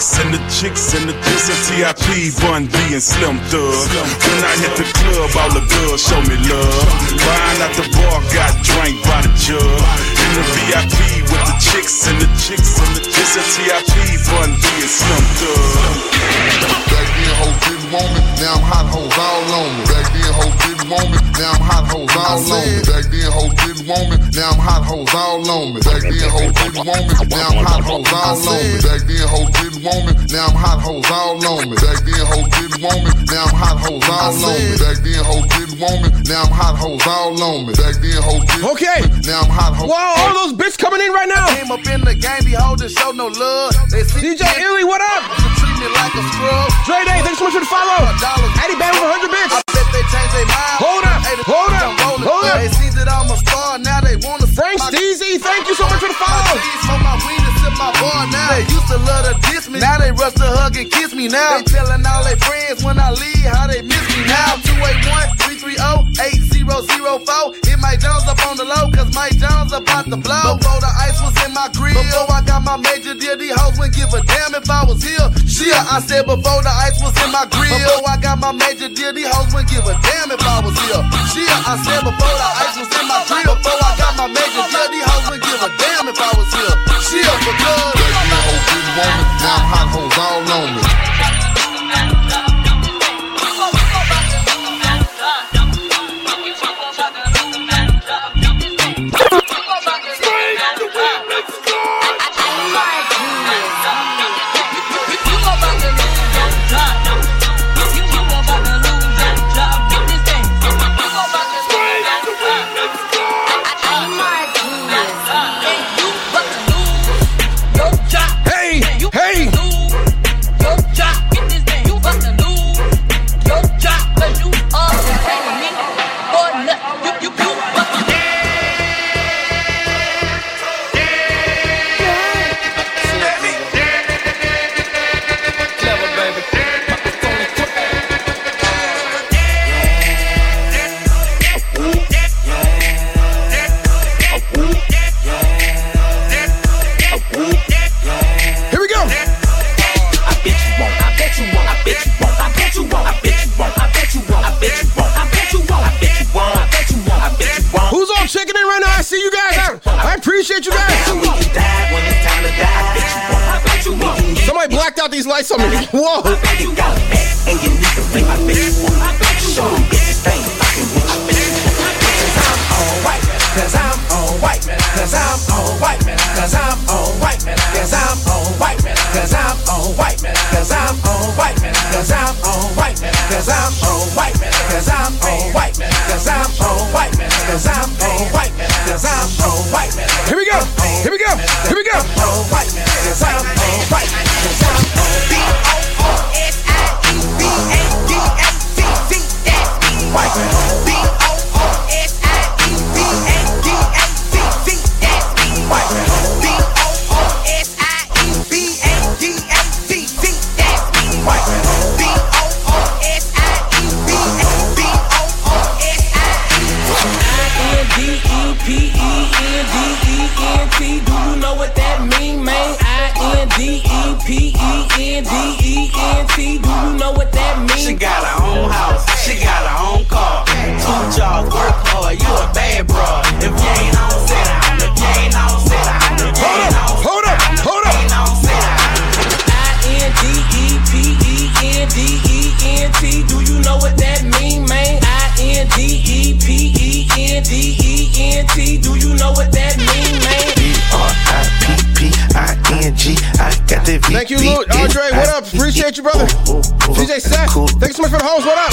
Speaker 32: Chicks and the chicks and the chicks and TIP, Bun B and Slim Thug. When I hit the club, all the girls show me love. Mine at the bar got drank by the jug. In the VIP with the chicks and the chicks and the chicks and TIP, Bun B and Slim Thug.
Speaker 33: Back then, hoes didn't want me. Now I'm hot hoes all on me. Back then, hoes didn't want me. Now I'm hot hoes all on me. Back then, hoes didn't want me. Now I'm hot hoes all on me. Back then, hoes didn't want me. Now I'm hot hoes all on me. Back then, hoes didn't want me. Now I'm hot hoes all on me. Back then, hoes didn't want me. Now I'm hot hoes all on me. Back then, hoes didn't want me. Now I'm hot hoes all on me. Back then, hoes didn't.
Speaker 2: Okay.
Speaker 33: Now I'm hot hoes.
Speaker 2: Wow, all those bitches coming in right now.
Speaker 24: Came up in the game, be holding show no love. They see
Speaker 2: DJ Illy, what up?
Speaker 24: Treat me like a scrub.
Speaker 2: Dre Day, thanks so much for the follow. Eddie Bam with 100 bits.
Speaker 24: I bet they change their mind.
Speaker 2: Hold up, hold up, hold up.
Speaker 24: They see that I'm a star, now they wanna
Speaker 2: Frank Steezy, thank you so much for the follow.
Speaker 24: My bar now. They used to love to diss me, now they rush to hug and kiss me now. They telling all their friends when I leave how they miss me now. 281-330-8004. Hit Mike Jones up on the low, cause Mike Jones about to blow. Before the ice was in my grill, before I got my major deal, these hoes wouldn't give a damn if I was here. Shit, I said before the ice was in my grill, before I got my major deal, these hoes wouldn't give a damn if I was here. Shit, I said before the ice was in my grill, before I got my major deal, these hoes wouldn't give a damn if I was here. She up
Speaker 33: for good. Got my whole crew on me, down hot hoes all on me.
Speaker 2: Appreciate you guys. Somebody blacked out these lights on me. Whoa.
Speaker 34: I'm all white man, cause I'm all white man, cause I'm all white man go. Here we go. know what that mean, man. I N D E P E N D E N T. Do you know what that
Speaker 21: mean?
Speaker 6: She got her own house, she got her own car. Two jobs, work hard, you a bad bro. If you ain't
Speaker 2: Thank you, Lou. Andre, what up? Appreciate you, brother. DJ Seth, thanks so much for the host. What up?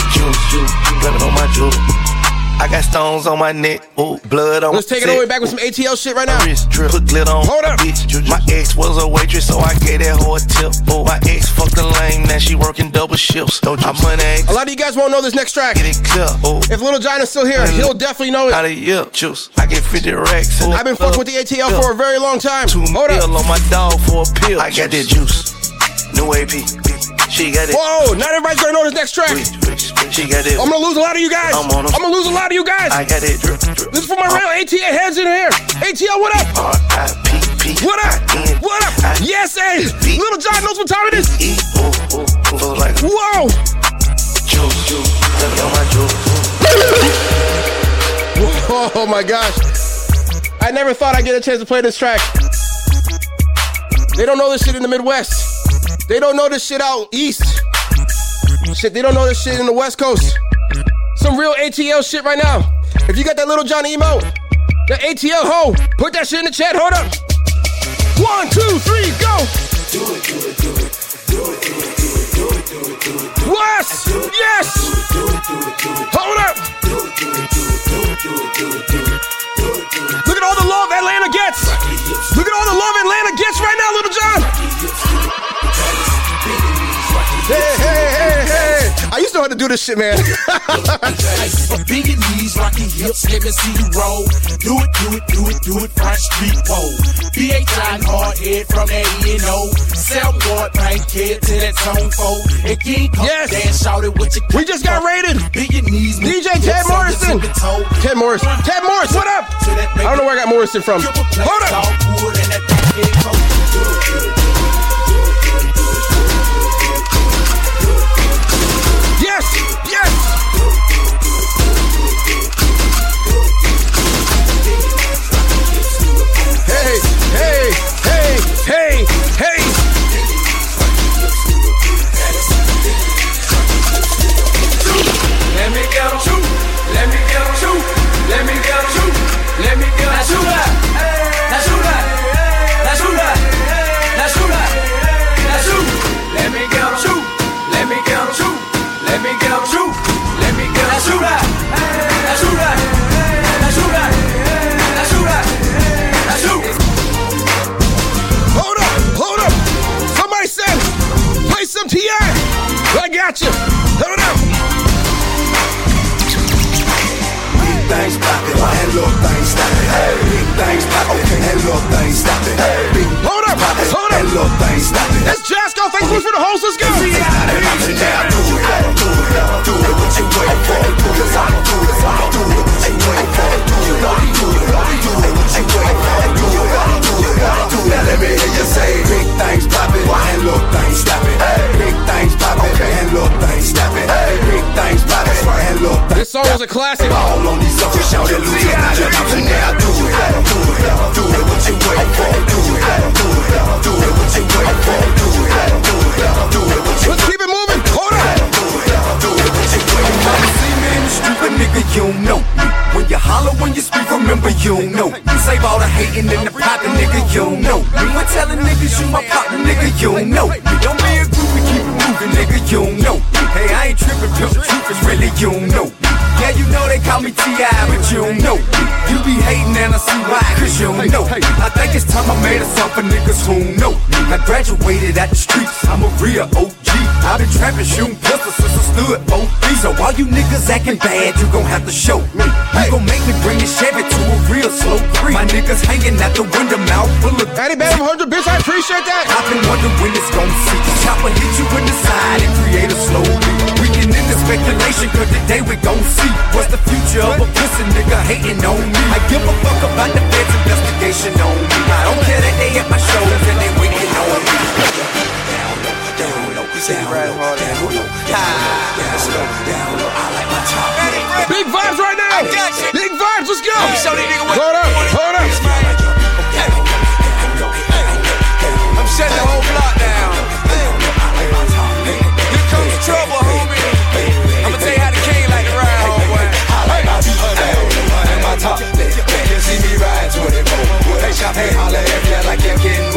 Speaker 34: Blame it on my jewel. I got stones on my neck, ooh, blood on
Speaker 2: Let's take it all the way back with some ATL shit right now.
Speaker 34: Wrist drip, put glitter on.
Speaker 2: Hold up.
Speaker 34: Bitch, my ex was a waitress, so I gave that hoe a tip. Oh, my ex fucked a lame, now she working double shifts. I'm money
Speaker 2: A lot of you guys won't know this next track.
Speaker 34: Get it clear, oh.
Speaker 2: If Lil Jon is still here, he'll definitely know it.
Speaker 34: Out of year, juice. I get 50 racks.
Speaker 2: I've been fucking with the ATL for a very long time.
Speaker 34: Two
Speaker 2: Hold up.
Speaker 34: on my dog for a pill. I got that juice. New AP. She got it.
Speaker 2: Whoa, not everybody's gonna know this next track.
Speaker 34: She got it.
Speaker 2: I'm gonna lose a lot of you guys.
Speaker 34: I'm on.
Speaker 2: I'm gonna lose a lot of you guys.
Speaker 34: I got it.
Speaker 2: This is for my real ATL heads in here. ATL, what up? R-I-P-P. What up? What up? Yes, hey. Lil Jon knows what time it is. Whoa. Oh my gosh. I never thought I'd get a chance to play this track. They don't know this shit in the Midwest. They don't know this shit out east. Shit, they don't know this shit in the West Coast. Some real ATL shit right now. If you got that Lil Jon emo, the ATL ho, put that shit in the chat. Hold up. One, two, three, go. Do it, do it, do it. Do it, do it, do it, do it, do it, do it, do yes. Do it. Hold up. Do it, do it, do it, do it, do it, do it, do it. Look at all the love Atlanta gets. Look at all the love Atlanta gets right now, Lil Jon. Hey, hey, hey. I used to know how to do this shit, man.
Speaker 35: Biggie knees, rocking hips, let me see you roll. Do it, do it, do it, do it, Front Street Pole. B.A. John hard head from that. Sell board, bank kid to that zone four. And King Kong
Speaker 2: Yes.
Speaker 35: dance, shout it with your
Speaker 2: We just got raided.
Speaker 35: Biggie knees,
Speaker 2: DJ Ted Morrison. Ted Morrison. Ted Morrison, what up? I don't know where I got Morrison from. Hold up. Hey, got you. Hold up.
Speaker 36: Big things poppin', and little things stoppin'. Big things poppin', and little things stoppin'. Big
Speaker 2: Hold up, hold up.
Speaker 36: and little things stoppin'.
Speaker 2: That's Jasco. Thanks so much for the host. Let's go. This song was a classic.
Speaker 36: All on these shout it, lose it, you know to now do it, do it, do it what you wait for, do it, do it, do it what you wait for, do it, do it, do it what you
Speaker 2: Let's keep it moving. Hold up.
Speaker 36: do it what you wait for.
Speaker 37: See me in the street, but nigga, you don't know me. When you holler, when you speak, remember you don't know me. Save all the hating and the poppin', nigga, you don't know me. When telling niggas you my partner, nigga, you don't know T.I., but you don't know. You be hating and I see why, cause you don't know. I think it's time I made a song for niggas who know. I graduated at the streets, I'm a real OG. I've been trapping, shooting pistols since I stood both feet. So all you niggas acting bad, you gon' have to show me. You gon' make me bring this Chevy to a real slow creep. My niggas hanging out the window, mouth full of.
Speaker 2: Addy Bam 100 bits, I appreciate that.
Speaker 37: I've been wondering when it's gon' see. Chopper hit you in the side and create a slow beat. We get into speculation, cause today we gon' see what's the future of a pussy nigga hating on me. I give a fuck about the feds investigation on me. I don't care that they at my shows and they waiting on me.
Speaker 2: Big vibes right now. Big vibes. Let's go.
Speaker 35: show these niggas what-
Speaker 2: Hold up. Hold up.
Speaker 35: I'm shutting the whole block down. Here comes trouble, homie. I'ma tell you how the king like to ride, homeboy.
Speaker 36: You see me ride 24. Hey, shop, hey, holla you like you're getting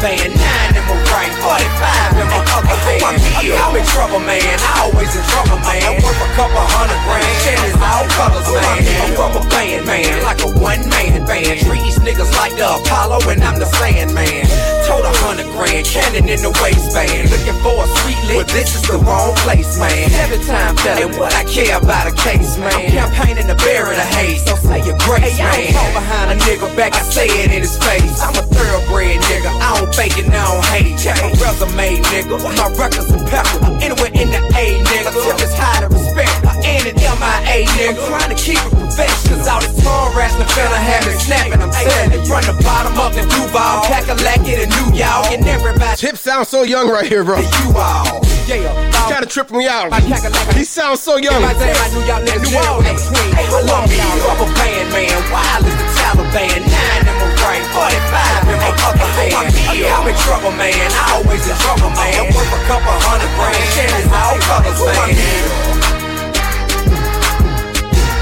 Speaker 34: Taliban. Nine in my right, 45 in my other hand. I'm in trouble, man. I always in trouble, man. I'm Worth a couple hundred grand. Shanty's all colors, man. I'm rubber band man, like a one man band. Treat these niggas like the Apollo, and I'm the Sandman. Told a hundred grand, cannon in the waistband. Looking for a sweet lick, but this is the wrong place, man. Every time telling what I care about a case, man. I'm campaigning to bury the hate, so say your grace, man. I don't behind a nigga back, I say it in his face. I'm a thoroughbred nigga, I don't fake it, I don't hate. Check my resume, nigga. My records impeccable. Anywhere in the A, nigga. Tip is high to respect. And an MIA, nigga. Trying to keep it professional. Cause all this tongue wrestling fella have it snapping. I'm selling it from the bottom up in Duval. Cackalack it in New York. And everybody.
Speaker 2: Tip sounds so young right here, bro.
Speaker 34: You all. Yeah.
Speaker 2: Kind of tripping me out. He sounds so young.
Speaker 34: I knew y'all niggas New Orleans. Hey, I love y'all. Rubber band, man. Wild as the Taliban. 45 in my other hand. I'm in trouble, man. I always in trouble, man. Worth a couple hundred grand. Shanty's all colors, man.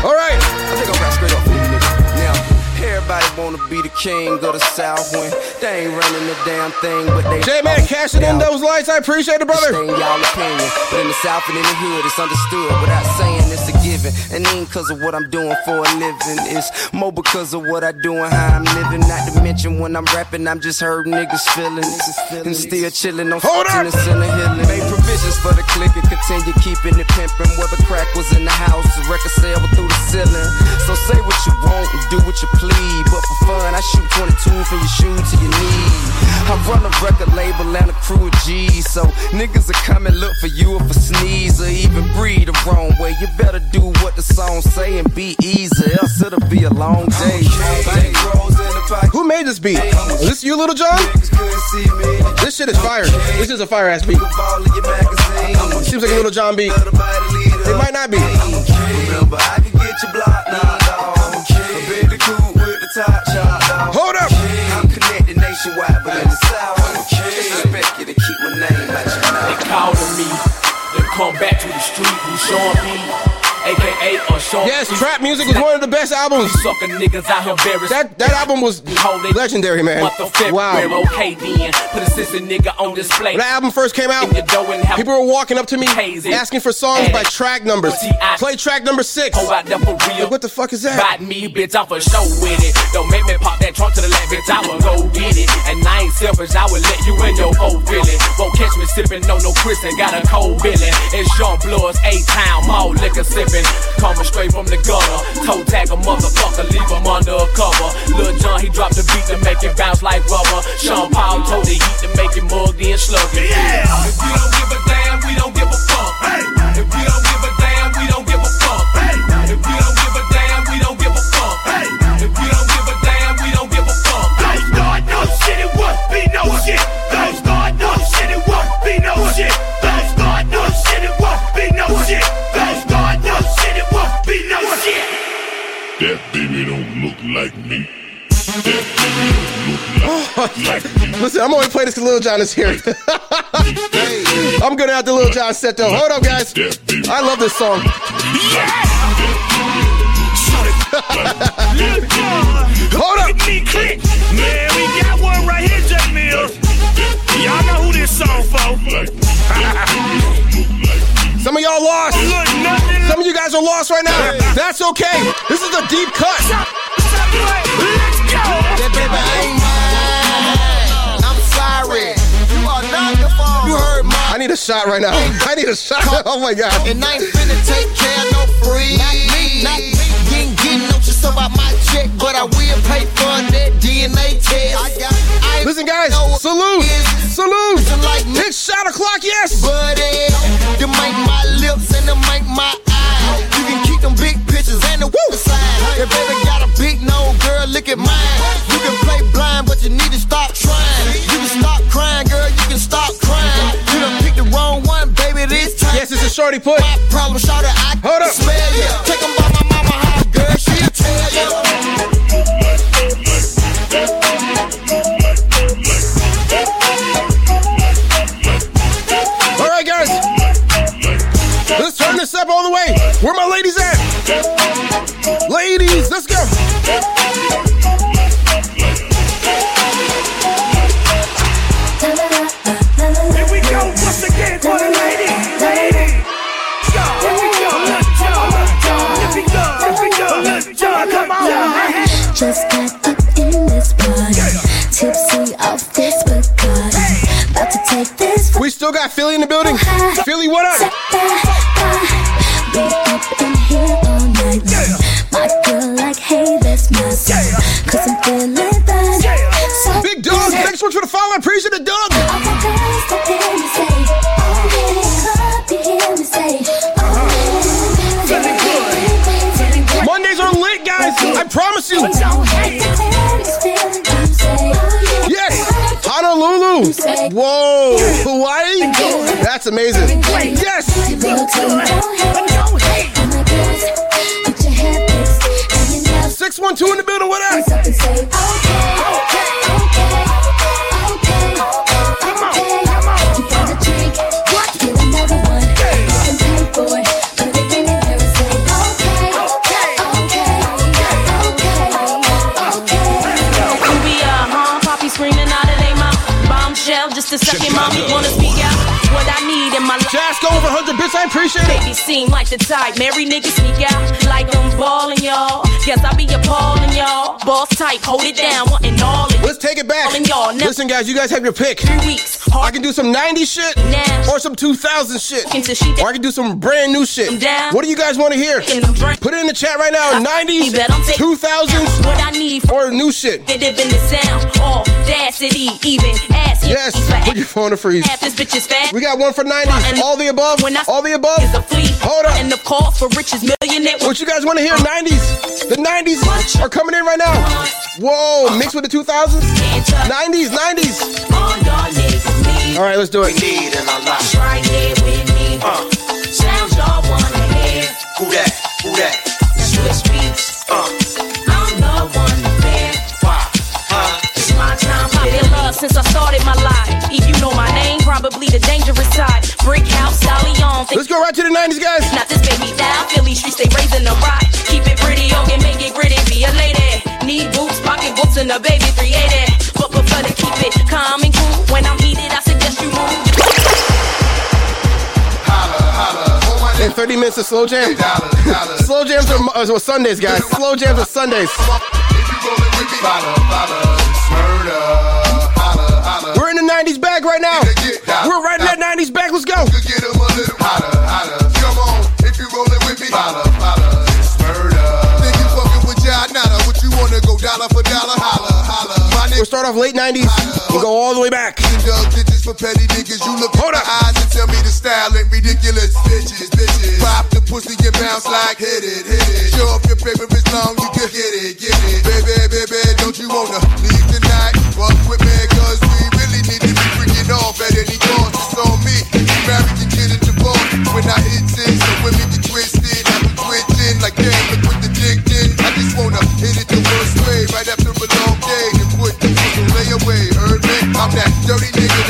Speaker 2: All right.
Speaker 34: I think I'm right straight up for you niggas. Now, everybody wanna be the king of the South when they ain't running the damn thing, but they.
Speaker 2: J Man cashing in those lights. I appreciate it, brother.
Speaker 34: Stay in y'all opinion, but in the South and in the hood, it's understood without saying it's a given. And it ain't cause of what I'm doing for a living, it's more because of what I do and how I'm living. Not to mention when I'm rapping, I'm just hurt niggas feelings. And still chilling on the center hilling. Made provisions for the click and continue keeping it pimping. Whether crack was in the house, the record sale through the ceiling. So say what you want and do what you please. But for fun, I shoot 22 from your shoe to your knee. I run a record label and a crew of G's. So niggas are coming look for you if a sneeze or even breathe the wrong way. You better do what the song say and be easy, else it'll be a long day.
Speaker 2: Who made this beat? Is this you, Lil Jon? This shit is fire. This is a fire ass beat. Seems like a Lil Jon beat. It might not be.
Speaker 34: Remember, I can get you blocked now, dog. A big cool with the top shot, dog.
Speaker 2: Hold up.
Speaker 34: I'm connected nationwide, but in the South, expect you to keep my name out your mouth.
Speaker 21: They calling me to come back to the street with Sean P. AKA
Speaker 2: Yes, trap music was one of the best albums.
Speaker 21: These niggas out here embarrassed.
Speaker 2: That that album was legendary, man.
Speaker 21: Month of February,
Speaker 2: Wow.
Speaker 21: okay then. Put a sister nigga on display.
Speaker 2: When that album first came out, people were walking up to me asking for songs by track numbers. Play track number six.
Speaker 21: Hold out there for real.
Speaker 2: Like, what the fuck is that?
Speaker 21: Bite me, bitch, off a show with it. Don't make me pop that trunk to the left, bitch. I will go get it. And I ain't selfish, I will let you in your whole feeling. Won't catch me sipping on no Chris and got a cold feeling. It's Jean Blood's eight time, all liquor sipping. Coming straight from the gutter. Toe tag a motherfucker, leave him under a cover. Lil Jon, he dropped the beat to make it bounce like rubber. Sean Paul told the heat to make it mugged in slugging.
Speaker 38: Yeah. If you don't give a damn, we don't give a fuck. Hey. If you don't
Speaker 2: Listen, I'm only playing this because Lil Jon is here. I'm gonna have the Lil Jon set though. Hold up, guys. I love this song.
Speaker 39: Hold up. Man, we got one right here, J. Y'all know who this song for.
Speaker 2: Some of y'all lost. Some of you guys are lost right now. That's okay. This is a deep cut. I need a shot right now. I need a shot. Oh my god.
Speaker 34: And I ain't finna take care of no free. Not me. Not me. You ain't getting no just about my check, but I will pay for that DNA test. I got. I
Speaker 2: Listen, guys. Salute. Salute. It's shot o'clock. Yes.
Speaker 34: Buddy, eh, to make my lips and to make my eyes. You can keep them big pictures and the woo side. If baby got a big nose, girl, look at mine. You can play blind, but you need to stop trying. You can stop the
Speaker 2: shorty put?
Speaker 34: My problem, shorty, I
Speaker 2: Hold up.
Speaker 34: smell ya. Take by my mama, girl, she'll tell ya.
Speaker 2: All right, guys.
Speaker 40: Let's turn this up all the way. Where my ladies
Speaker 2: at? Still got Philly in the building. Philly, what up? Big dog, thanks so much for the follow. I appreciate it, dog. Mondays are lit, guys. I promise you. Honolulu. Whoa, Hawaii. That's amazing. Yes. Six one two in the building. What up?
Speaker 41: Just a second, mommy wanna speak out. What I need in my life.
Speaker 2: Just go over 100 bits, I appreciate it.
Speaker 41: Baby seem like the type. Marry niggas sneak out like I'm ballin', y'all. Guess I be appallin', y'all. Boss type, hold it down, wantin' all it.
Speaker 2: Let's take it back. Listen, guys, you guys have your pick.
Speaker 41: Three weeks.
Speaker 2: I can do some 90s shit or some 2000 shit. Or I can do some brand new shit. What do you guys want to hear? Put it in the chat right now. Uh, 90s, 2000s,
Speaker 41: what I need
Speaker 2: or new shit.
Speaker 41: Get it in the sound, audacity, even ass.
Speaker 2: Yes, put your phone to freeze.
Speaker 41: Half this bitch is fat.
Speaker 2: We got one for 90s. All the above. All the above. Hold up.
Speaker 41: And the call for riches millionaire.
Speaker 2: What you guys want to hear? 90s. The 90s are coming in right now. Whoa, mixed with the 2000s. 90s, 90s. All right, let's do it.
Speaker 41: Need in our life. Right here with me. Uh. Sounds y'all wanna hear.
Speaker 36: Who that? Who that?
Speaker 41: Beats.
Speaker 36: Uh.
Speaker 41: I'm the one there.
Speaker 36: Why? Huh?
Speaker 41: It's my time. I've been love since I started my life. If you know my name, probably the dangerous side. Brick house, stallion.
Speaker 2: Let's go right to the 90s, guys.
Speaker 41: Not this baby down. Philly streets, they raising the rock. Keep it pretty, pocket books, a baby 380. But prefer to keep it calm and cool. When I'm heated, I suggest you move.
Speaker 2: In 30 minutes of slow jam. slow jams are, uh, are are Sundays, guys. Slow jams are Sundays. We're in the 90s bag right now. We're right in that 90s bag. Let's go.
Speaker 33: Dollar for dollar? Holla, holla.
Speaker 2: We'll start off late 90s and go all the way back.
Speaker 33: Ditches for petty niggas. You look
Speaker 2: Hold
Speaker 33: my eyes and tell me the style ain't ridiculous. Bitches, bitches. Pop the pussy and bounce like hit it, hit it. Show off your paper is long, you can get it, get it. Baby, baby, don't you wanna leave tonight? Fuck with me, cause we really need to be freaking off at any cost. It's on me. You married, you get it divorced. When I hit it, so women get twisted. I be twitching like damn, look what the dick did. I just wanna hit it the dirty nigga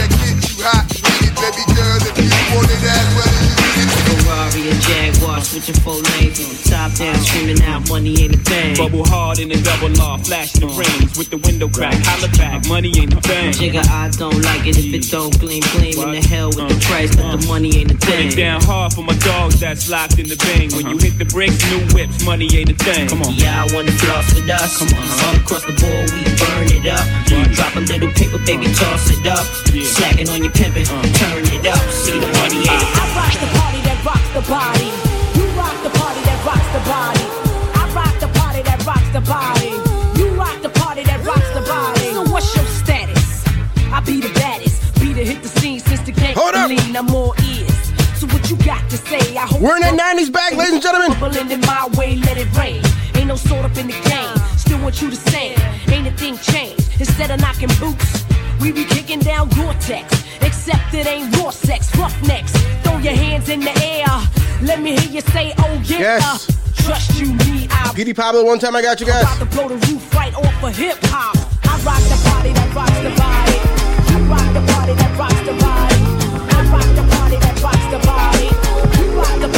Speaker 42: switching four lanes on top down, screaming out money ain't a thing.
Speaker 43: Bubble hard in the double law, flash the rings with the window crack. Holla back, money ain't a thing.
Speaker 42: Jigga, I don't like it if it don't gleam, gleam in the hell with the price, but the uh-huh. money ain't a
Speaker 43: Put it
Speaker 42: thing.
Speaker 43: down hard for my dogs that's locked in the bang. When you uh-huh. hit the bricks, new whips, money ain't a thing. Come on.
Speaker 42: Yeah, I wanna floss with us. Come on, all across the board, we burn it up. Drop a little paper, baby, uh-huh. toss it up. Slacking on your pimpin', turn it up. See the money ain't a ah.
Speaker 41: I rock the party that rocks the body. Rock the party that rocks the body. I rock the party that rocks the body. You rock the party that rocks the body. So what's your status? I be the baddest. Be the hit the scene since the game.
Speaker 2: Hold up.
Speaker 41: I'm more ears. So what you got to say? I hope
Speaker 2: We're in that 90s back, ladies and gentlemen.
Speaker 41: In my way, let it rain. Ain't no sort up in the game. Still want you to sing. Ain't a thing changed. Instead of knocking boots, we be kicking down Gore-Tex. Except it ain't raw sex, roughnecks. Throw your hands in the air. Let me hear you say, oh yeah.
Speaker 2: Yes.
Speaker 41: Trust you, me, I
Speaker 2: PD Pablo, one time I got you guys.
Speaker 41: about to blow the roof right off of hip hop. I rock the party that rocks the body. I rock the party that rocks the body. I rock the party that rocks the body. You rock the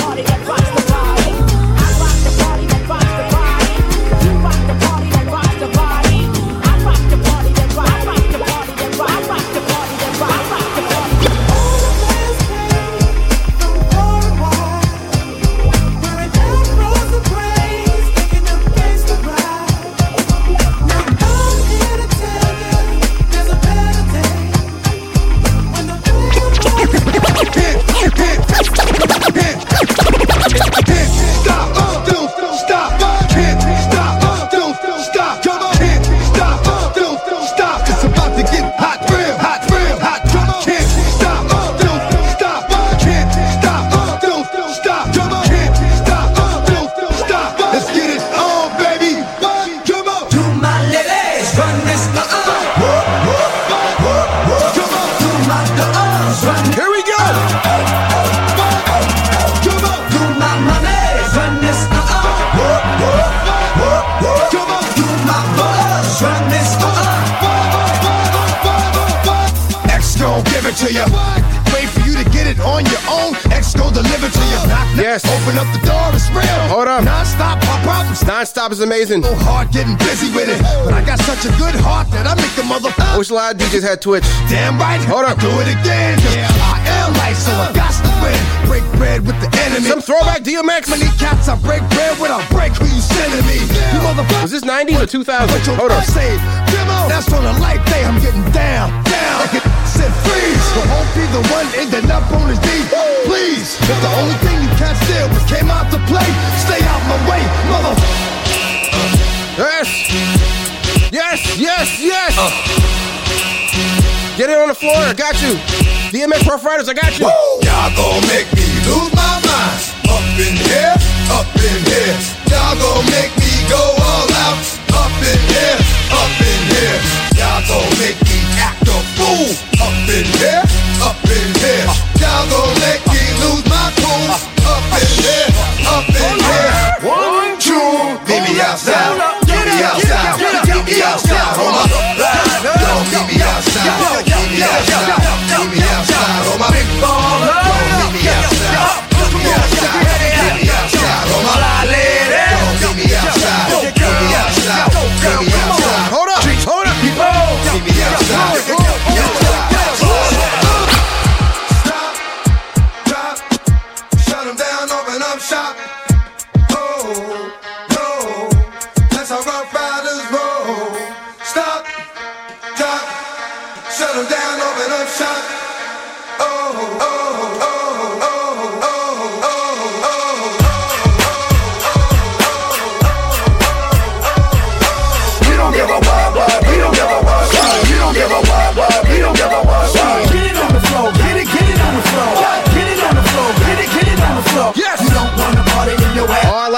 Speaker 2: Hold.
Speaker 44: Non-stop, problems.
Speaker 2: Non-stop is amazing.
Speaker 44: So hard getting busy with it. But I got such a good heart that I make the motherfucker.
Speaker 2: I wish a lot of DJs had Twitch.
Speaker 44: Damn right.
Speaker 2: Hold up.
Speaker 44: Do it again. Yeah, I am life, so I got to win. Break bread with the enemy.
Speaker 2: Some throwback DMX.
Speaker 44: Many cats I break bread with, I break who you sending me. You motherfucker.
Speaker 2: Was this 90s or 2000? Hold up.
Speaker 44: That's on a light day. I'm getting down, down. Said freeze. So won't be the one ending up on his D. Please. If the only thing you can't steal was came out to play, stay out my way, motherfucker.
Speaker 2: Yes. Yes, yes, yes. Uh. Get it on the floor. I got you. DMX Ruff Ryders, I got you.
Speaker 44: Y'all gon' make me lose my mind. Up in here, up in here. Y'all gon' make me go all out. Up in here, up in here. Y'all gon' make me act a fool. Up in here, up in here. Y'all gon' make me lose my cool. Up in here, up in here. One, two, meet me outside. Meet me outside. Meet me outside. Hold my Yo, meet me outside. Meet me outside. Meet me outside. Hold my big baller.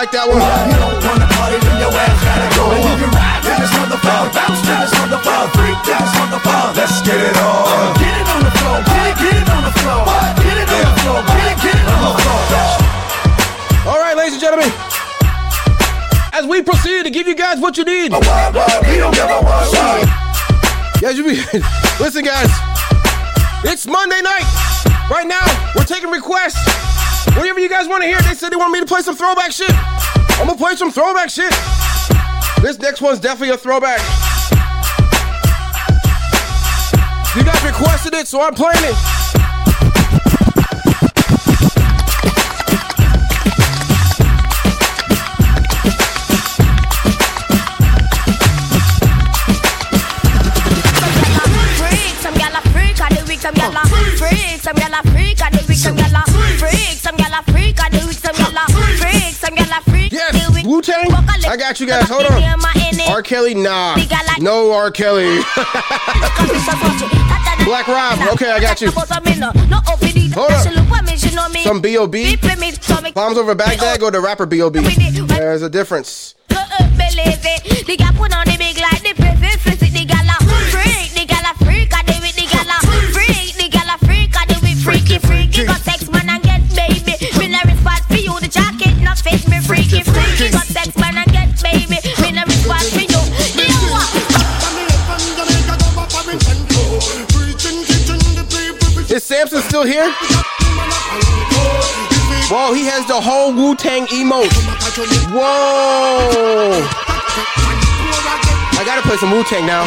Speaker 2: Like that one.
Speaker 44: You don't wanna party in your ass. Gotta go and you can ride in this motherfucker, bounce in this motherfucker, freak in this motherfucker. Let's get it on. Get it on the floor, get it, get it on the floor, get it on the floor, get it, get it on the floor.
Speaker 2: All right, ladies and gentlemen. As we proceed to give you guys what you need.
Speaker 44: We don't give a what, what.
Speaker 2: Yes, you be. Listen, guys. It's Monday night. Right now, we're taking requests. Whatever you guys want to hear, they said they want me to play some throwback shit. I'm gonna play some throwback shit. This next one's definitely a throwback. You guys requested it, so I'm playing it.
Speaker 45: Some gyal a freak of the week, some gyal a freak, some gyal a freak of the week, some gyal a freak, some gyal a freak.
Speaker 2: Wu Tang? I got you guys. Hold on. R. Kelly, nah. No R. Kelly. Black Rob. Okay, I got you. Hold up. Some B.O.B. Bombs over Baghdad. Go to rapper B.O.B. There's a difference.
Speaker 45: The guy put on the big light, the freaky, got sex man and get baby. Me no response for you, the jacket not fit me, freaky, freaky, got sex man and get baby. Me no response for you.
Speaker 2: Is Samson still here? Whoa, he has the whole Wu Tang emote. Whoa. I gotta play some Wu Tang now.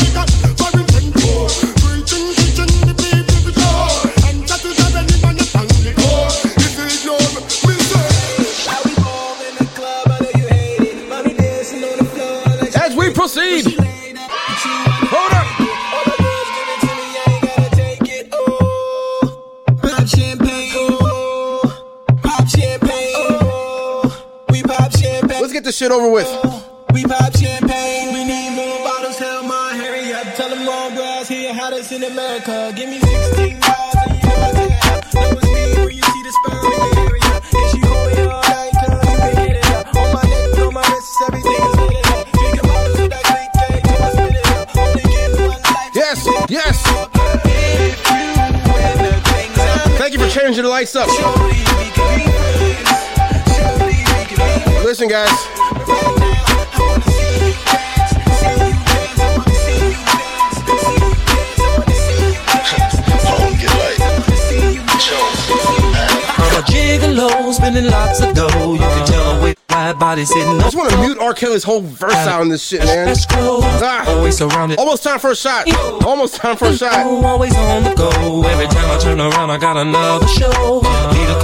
Speaker 2: get this shit over with.
Speaker 34: We pop champagne. We need more bottles. Tell my hurry up. Tell them all girls here send
Speaker 46: in America. Give me 16 bars and you never take it out. Know it's me when you see the sperm in the area. And she hold all night 'cause you can get it out. On my neck, on my wrist, everything is lit up. Drinking bottles with that click, gang, till I spit it up. Only give one life.
Speaker 2: Yes, yes. Thank you for changing the lights up. Listen, guys.
Speaker 47: I'm a gigolo, spending lots of dough. You can tell the way my body's sitting.
Speaker 2: I just want to mute R. Kelly's whole verse out in this shit, man. Ah,
Speaker 47: Always surrounded.
Speaker 2: almost time for a shot. Almost time for a shot.
Speaker 47: Always on the go. Every time I turn around, I got another show.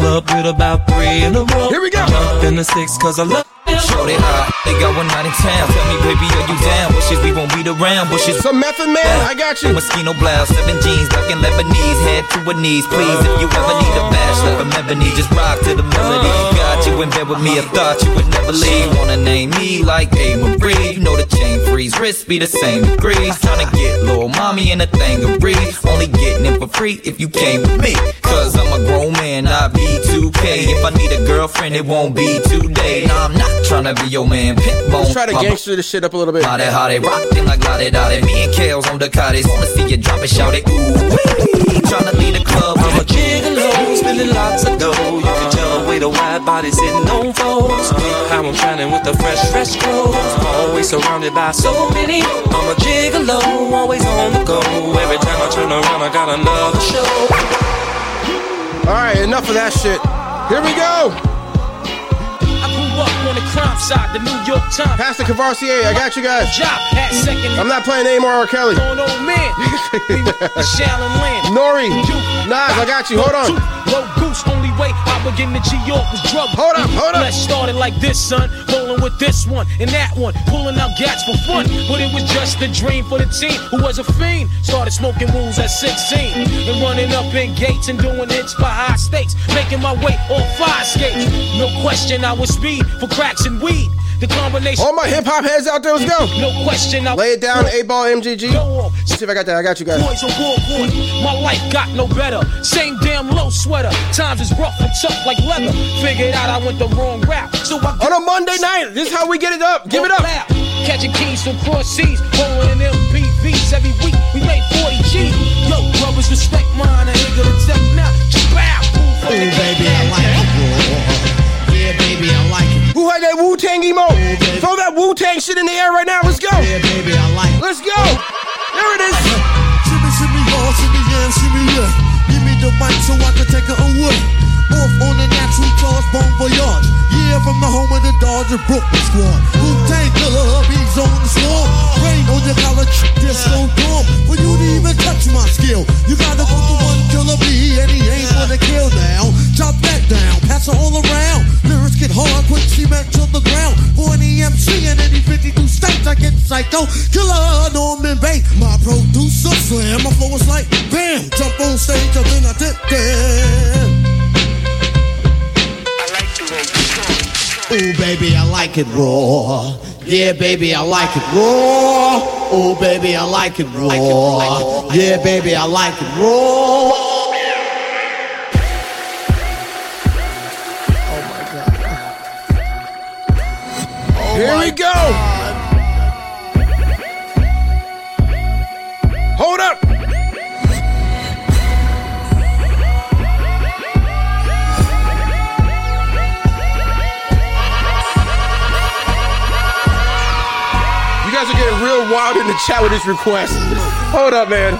Speaker 47: Club with about three in a row.
Speaker 2: Here we go.
Speaker 47: Jump in the six, cause I love
Speaker 48: Shorty hot, they got one night in town. Tell me, baby, are you down? Wishes we won't beat around. Wishes
Speaker 2: some method man. I got you.
Speaker 48: Mosquito blouse, seven jeans, ducking Lebanese, head to her knees. Please, if you ever need a bachelor from ebony, just rock to the melody. Got you in bed with me, I thought you would never leave. Wanna name me like A. Marie? You know the chain freeze, wrist be the same degrees. Tryna get little mommy in a thing of breeze. Only getting it for free if you came with me. Cause I'm a grown man, I be 2K. If I need a girlfriend, it won't be today. Nah, I'm not tryna be your man. Pit bone.
Speaker 2: Let's try to gangster this shit up a little bit.
Speaker 48: How they, how they rock, then like got it out it. Me and Kale's on the cottage. Wanna see you drop it, shout it. Ooh, wee. Tryna lead the club.
Speaker 47: I'm a gigolo, spending lots of dough. You can tell the way the wide body sitting on foes. How I'm shining with the fresh, fresh clothes. Always surrounded by so many. I'm a gigolo, always on the go. Every time I turn around, I got another show.
Speaker 2: All right, enough of that shit. Here we go.
Speaker 46: I grew up on the crime side, the New York Times.
Speaker 2: Pastor Cavarcier, I got you guys.
Speaker 46: Job at second.
Speaker 2: I'm not playing any more R. Kelly.
Speaker 46: Going old man.
Speaker 2: Nori, Nas, I got you. Hold on.
Speaker 46: Low goose, only way I begin to G York was drug.
Speaker 2: Hold up, hold up.
Speaker 46: Let's start it like this, son. Rolling with this one and that one, pulling out gats for fun. But it was just a dream for the team who was a fiend. Started smoking rules at 16 and running up in gates and doing hits for high stakes. Making my way on fire skates. No question, I was speed for cracks and weed. The combination.
Speaker 2: All my hip hop heads out there, let's go.
Speaker 46: No question, I
Speaker 2: Lay it down, A ball MGG. Let's see if I got that. I got you guys.
Speaker 46: Boys on board. My life got no better. Same damn low sweater. Times is rough and tough like leather. Figured out I went the wrong route. So I
Speaker 2: On a Monday night, this is how we get it up. Give it up.
Speaker 46: Catching keys from cross seas, rolling in MPVs every week. We made 40 G. Yo, brothers, respect mine. I ain't gonna now.
Speaker 49: Yeah. Give me the mic so I can take her away. Off on a natural charge, bon voyage. Yeah, from the home of the Dodger Brooklyn squad. Wu Tang killer, hubby's on the swarm. Rain on your collar, disco dorm. For you to even touch my skill, you gotta go to one killer B, and he ain't gonna kill now. Chop that down, pass it all around. Hard, quick cement to the ground. For any MC in any 52 states, I get psycho. Killer Norman Bates, my producer slam. My flow is like bam, jump on stage, and then I dip there. Ooh, baby, I like it raw. Yeah, baby, I like it raw. Ooh, baby, I like it raw. Yeah, baby, I like it raw.
Speaker 2: Here we go. Hold up. You guys are getting real wild in the chat with this request. Hold up, man.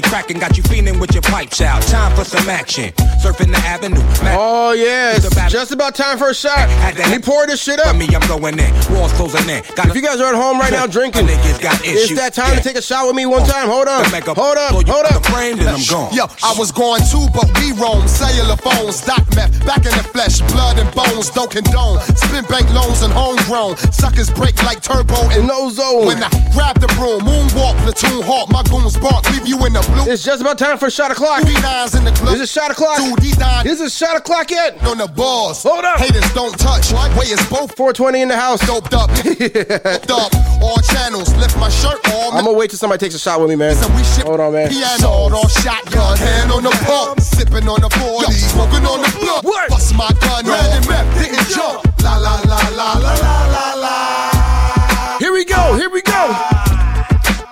Speaker 50: to crackin', got you feeling with your pipes out, time for some action. Surfing the avenue.
Speaker 2: Oh yeah, it's just about time for a shot. Let me pour this shit up.
Speaker 50: Me, I'm going in. Walls closing in. Got
Speaker 2: If you guys are at home right now drinking,
Speaker 50: got
Speaker 2: it's
Speaker 50: issues.
Speaker 2: that time to take a shot with me one uh, time. Hold on,
Speaker 50: Make up-
Speaker 2: hold up, hold
Speaker 50: up
Speaker 2: up.
Speaker 50: the frame, then I'm gone.
Speaker 33: Yo, I was going too, but we roam. Cellular phones, doc meth, back in the flesh, blood and bones, don't condone. Spin bank loans and homegrown. Suckers break like turbo and
Speaker 2: no zone.
Speaker 33: When I grab the broom, moonwalk, platoon hawk, my goons bark, leave you in the blue.
Speaker 2: It's just about time for a shot o'clock.
Speaker 33: Three nines in the club.
Speaker 2: Is it shot o'clock?
Speaker 33: He.
Speaker 2: Is it shot o'clock yet?
Speaker 33: On the balls.
Speaker 2: Hold up.
Speaker 33: Haters don't touch. Way is both
Speaker 2: 420 in the house.
Speaker 33: doped up. doped up. All channels. Lift my shirt all
Speaker 2: I'm gonna wait till somebody takes a shot with me, man. Hold on, man.
Speaker 33: Piano, all shotgun, hand on the pump, sipping on the 40, smoking on the blunt.
Speaker 2: What?
Speaker 33: Bust my gun off, didn't jump. La la la la la la la la.
Speaker 2: Here we go. Here we go.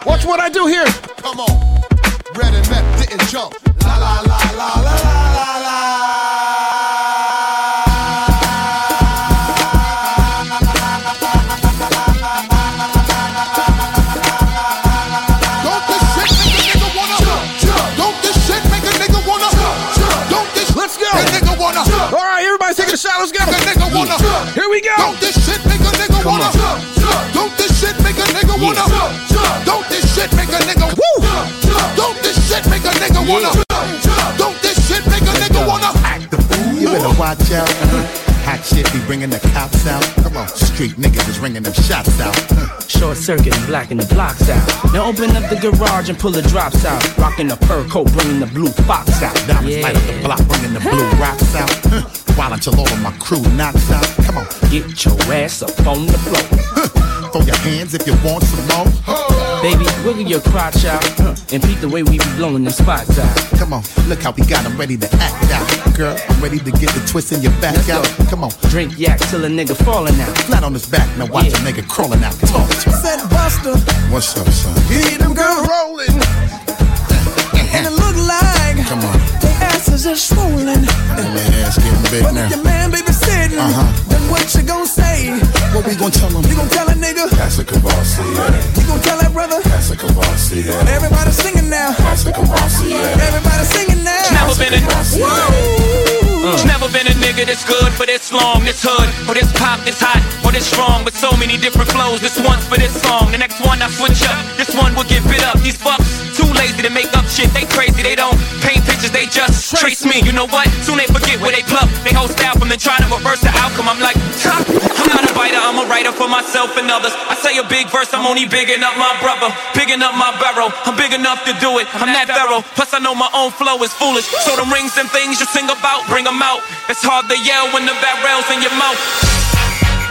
Speaker 2: Watch what I do here.
Speaker 33: Come on, red and meth didn't jump. La la la la la la la la. Don't this shit make a nigga wanna Don't this shit make a nigga wanna Don't
Speaker 2: Let's go.
Speaker 33: nigga wanna
Speaker 2: All right, everybody's taking a shot. Let's go.
Speaker 33: Make a nigga wanna
Speaker 2: Here we go.
Speaker 33: Don't this shit make a nigga wanna Don't this shit make a nigga wanna Don't this shit make a nigga Woo Don't this shit make a nigga wanna Don't this shit make a nigga wanna
Speaker 51: You better watch out. Uh-huh. Hot shit be bringing the cops out. Come on, street niggas is ringing them shots out. Uh-huh.
Speaker 21: Short circuit and blacking the blocks out. Now open up the garage and pull the drops out. Rocking the fur coat, bringing the blue fox out.
Speaker 51: Diamonds light up the block, bringing the blue rocks out. Huh. While until all of my crew knocks out. Come on,
Speaker 21: Get your ass up on the floor.
Speaker 51: huh. throw your hands if you want some more.
Speaker 21: Baby, wiggle your crotch out. huh, And peep the way we be blowing them spots out.
Speaker 51: Come on, look how we got 'em ready to act out. Girl, I'm ready to get the twist in your back
Speaker 21: Let's
Speaker 51: out.
Speaker 21: go.
Speaker 51: Come on,
Speaker 21: Drink yak till a nigga falling out.
Speaker 51: flat on his back, now watch
Speaker 21: Yeah.
Speaker 51: a nigga crawling out. Talk to him.
Speaker 52: Said Buster,
Speaker 51: What's up, son?
Speaker 52: you need them girls
Speaker 2: Rolling.
Speaker 52: and it look like
Speaker 51: Come on,
Speaker 52: their asses are swollen.
Speaker 51: and their ass getting big
Speaker 52: But
Speaker 51: now.
Speaker 52: if your man baby sitting,
Speaker 51: Uh-huh.
Speaker 52: then what you gonna say?
Speaker 51: What we gonna tell him?
Speaker 52: You gonna tell a nigga?
Speaker 51: That's a Kavasi, yeah.
Speaker 52: You gonna tell that brother?
Speaker 51: That's a Kavasi, yeah.
Speaker 52: Everybody singing now.
Speaker 51: That's a Kavasi, yeah.
Speaker 52: Everybody singing now.
Speaker 53: Never been a
Speaker 52: Whoa. Uh.
Speaker 53: Never been a nigga this good for this long, this hood, or this pop, this hot, or this strong, with so many different flows. This one's for this song, the next one I switch up. This one will get bit up. These fucks too lazy to make up shit. They crazy, they don't paint pictures, they just trace me. You know what? Soon they forget where they pluck. They whole style from then trying to reverse the outcome. I'm like, "Tuck." I'm not a writer, I'm a writer for myself and others. I say a big verse, I'm only bigging up my brother, bigging up my barrel. I'm big enough to do it. I'm that thorough. Plus I know my own flow is foolish. So them rings and things you sing about, bring 'em out. It's hard to yell when the barrel's in your mouth.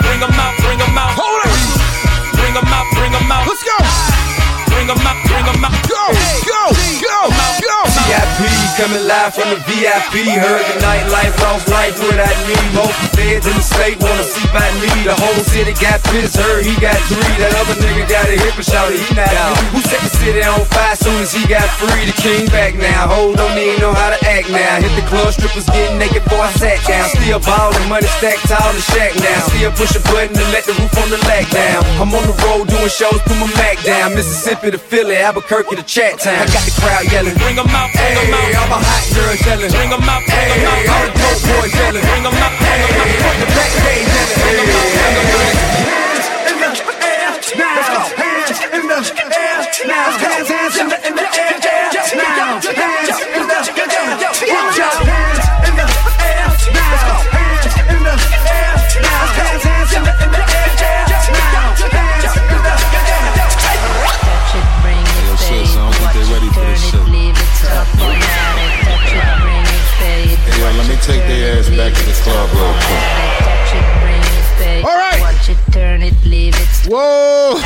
Speaker 53: Bring 'em out, bring 'em out.
Speaker 2: Hold up.
Speaker 53: Bring 'em out, bring 'em out.
Speaker 2: Let's go.
Speaker 53: Bring 'em out, bring 'em out.
Speaker 2: Go. Go. Go. Go.
Speaker 34: Coming live from the VIP. Heard the nightlife, lost life without me. Most feds in the state wanna see by me. The whole city got pissed, heard he got three. That other nigga got a hip and shouted he not out. Who set the city on fire soon as he got free? The king back now. Hold don't even know how to act now. Hit the club, strippers getting naked before I sat down. Still ballin', money stacked tall the shack now. Still push a button and let the roof on the lag down. I'm on the road doing shows, put my Mac down. Mississippi to Philly, Albuquerque to Chat Town. I got the crowd yelling.
Speaker 53: Bring 'em out, bring 'em
Speaker 34: Hey,
Speaker 53: out.
Speaker 34: Oh, all my hot girls yelling.
Speaker 53: Bring 'em out, bring 'em out.
Speaker 34: All the dope boys yelling.
Speaker 53: Bring 'em out, bring 'em out.
Speaker 34: The back page yelling.
Speaker 53: Bring 'em out, bring 'em out.
Speaker 51: Club real quick.
Speaker 2: All right.
Speaker 45: Watch it, turn it, leave it.
Speaker 2: Whoa!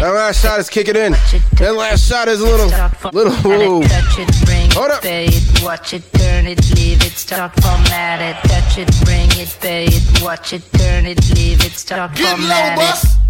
Speaker 2: That last shot is kicking in. That last shot is a little, little. Whoa.
Speaker 45: Touch it, bring
Speaker 2: Hold up.
Speaker 45: it, watch it, turn it, leave it, start format it, touch it, bring it, pay it, watch it, turn it, leave it, start
Speaker 51: Get low,
Speaker 45: format
Speaker 51: bus.
Speaker 45: it.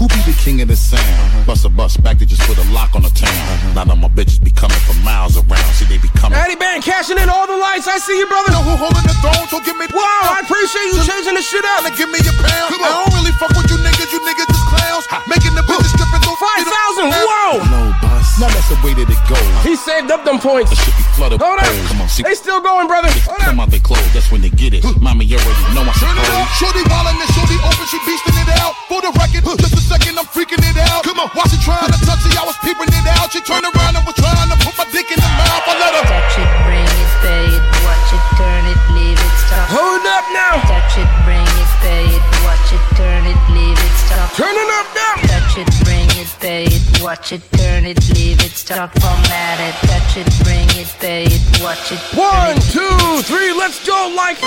Speaker 51: Who be the king of the sound? Uh-huh. Bust a bus back to just put a lock on the town. Uh-huh. Now that my bitches be coming from miles around. See, they be coming.
Speaker 2: Eddie Band cashing in all the lights. I see you, brother.
Speaker 33: Know who holding the throne, so give me
Speaker 2: Wow, I appreciate you changing the shit up.
Speaker 33: Give me your pound. I don't really fuck with you niggas, you niggas just clowns. Making the bitches stripping through
Speaker 2: Five thousand. Whoa!
Speaker 51: No bus. Now that's the way that it goes.
Speaker 2: He saved up them points.
Speaker 51: Flooded
Speaker 2: Hold
Speaker 51: with
Speaker 2: up.
Speaker 51: Come on, see.
Speaker 2: They still going, brother. Hold
Speaker 51: Come out they clothes, that's when they get it. Mommy, you already know I'm
Speaker 54: Turn it
Speaker 51: suppose.
Speaker 54: out. Shorty ballin' and shorty open, she beastin' it out. For the record, just a second, I'm freaking it out. Come on, while she trying to touch it, I was peeping it out. She turned around and was trying to put my dick in the mouth. I let her
Speaker 45: Touch it, bring it, pay it, watch it, turn it, leave it, stop.
Speaker 2: Hold up now.
Speaker 45: Touch it, bring it, pay it, watch it, turn it, leave it, stop.
Speaker 2: Turn it up now.
Speaker 45: Touch it, bring it, pay it, watch it, turn it, leave it, stop. Format it, touch it, bring it, pay it, watch it.
Speaker 2: One,
Speaker 45: it.
Speaker 2: two, three, let's go like.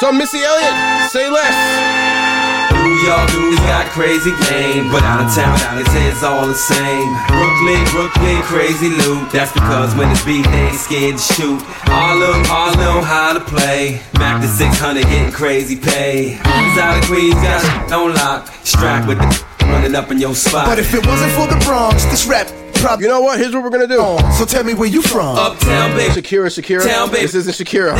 Speaker 2: So, Missy Elliott, say less.
Speaker 34: New York dudes got crazy game, but out of town, they say it's all the same. Brooklyn, Brooklyn, crazy loot. That's because when it's beat, they ain't scared to shoot. Harlem, Harlem, how to play. Mac to 600, getting crazy pay. Inside of Queens, got shit on lock. Strapped with the running up in your spot.
Speaker 44: But if it wasn't for the Bronx, this rap probably.
Speaker 2: You know what? Here's what we're gonna do.
Speaker 44: Oh, so tell me where you from.
Speaker 34: Uptown, baby.
Speaker 2: Shakira, Shakira.
Speaker 34: Town, baby.
Speaker 2: This isn't Shakira.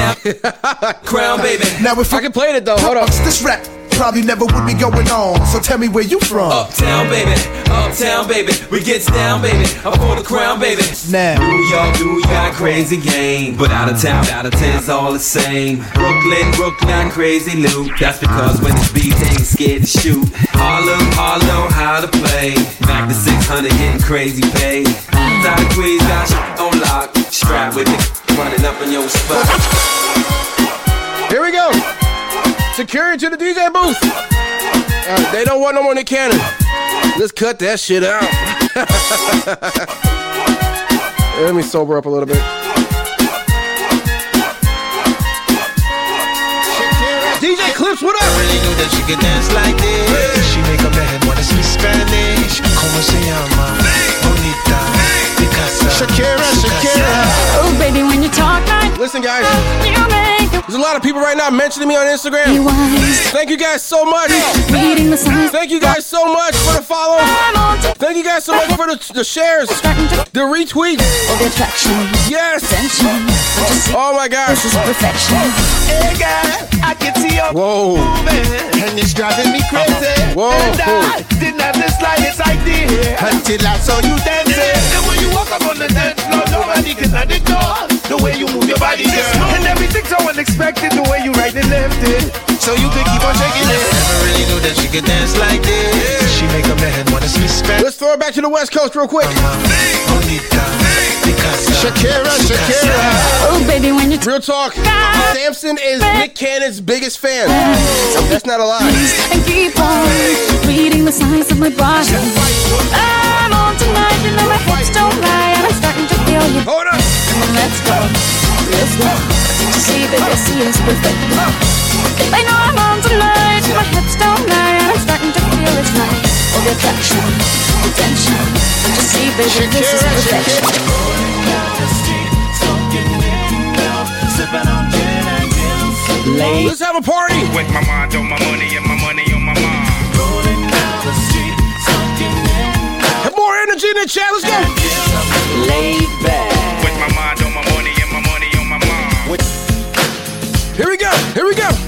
Speaker 34: Crown, baby.
Speaker 44: Now if
Speaker 2: I can play it though. Hold
Speaker 44: on. This rap probably never would be going on. So tell me where you from.
Speaker 34: Uptown, baby. Uptown, baby. We gets down, baby. I'm for the crown, baby.
Speaker 44: Now.
Speaker 34: New York, New York, crazy game. But out of town, out of town's all the same. Brooklyn, Brooklyn, crazy loot. That's because when it's beat, they ain't scared to shoot. Harlem, Harlem, how to play. Back to 600, getting crazy pay. Inside of Queens, got shit on lock. Strap with it, running up in your spot.
Speaker 2: Here we go. Security to the DJ booth. Uh, they don't want no more Nick Cannon. Let's cut that shit out. Let me sober up a little bit. DJ Clips, what up?
Speaker 16: really knew that she could dance like this. She make a man wanna speak Spanish. Como se llama? Bonita. Picasa.
Speaker 44: Shakira, Shakira.
Speaker 7: Oh, baby, when you talk like
Speaker 2: Listen, guys.
Speaker 7: you make
Speaker 2: There's a lot of people right now mentioning me on Instagram. Thank you guys so much.
Speaker 7: Reading the signs.
Speaker 2: Thank you guys so much for the follow. Thank you guys so much for the, the shares, the retweets.
Speaker 7: All the attraction.
Speaker 2: Yes. Oh my gosh.
Speaker 7: This perfection.
Speaker 44: Hey girl, I can see
Speaker 2: Whoa.
Speaker 44: moving, and it's driving me crazy.
Speaker 2: Whoa.
Speaker 44: And I didn't have the slightest idea until I saw you dancing. And when you walk up on the dance floor, nobody can ignore the way you move your body, girl. And everything's so unexpected, the way you right and left it. So you could keep on shaking it.
Speaker 16: Never really knew that she could dance like this. She make a man wanna speak Spanish.
Speaker 2: Let's throw it back to the West Coast real quick.
Speaker 16: Uh-huh. Bonita.
Speaker 44: Shakira, Shakira.
Speaker 7: Oh, baby, when you
Speaker 2: Real talk. Samson is Nick Cannon's biggest fan. That's not a lie.
Speaker 7: and keep on reading the signs of my body. I'm on tonight, you know my hips don't lie, and I'm starting to feel you.
Speaker 2: Hold up.
Speaker 7: Come on, let's go, let's go. You see, baby, see it's perfect. I know I'm on tonight, my hips don't lie, and I'm starting to feel it's right. All the attraction, the tension. You see, baby, this is perfection.
Speaker 2: Let's have a party.
Speaker 55: With my mind on my money and my money on my mind.
Speaker 2: Have more energy in the chat. Let's go.
Speaker 16: Laid back.
Speaker 55: With my mind on my money and my money on my mind.
Speaker 2: Here we go. Here we go.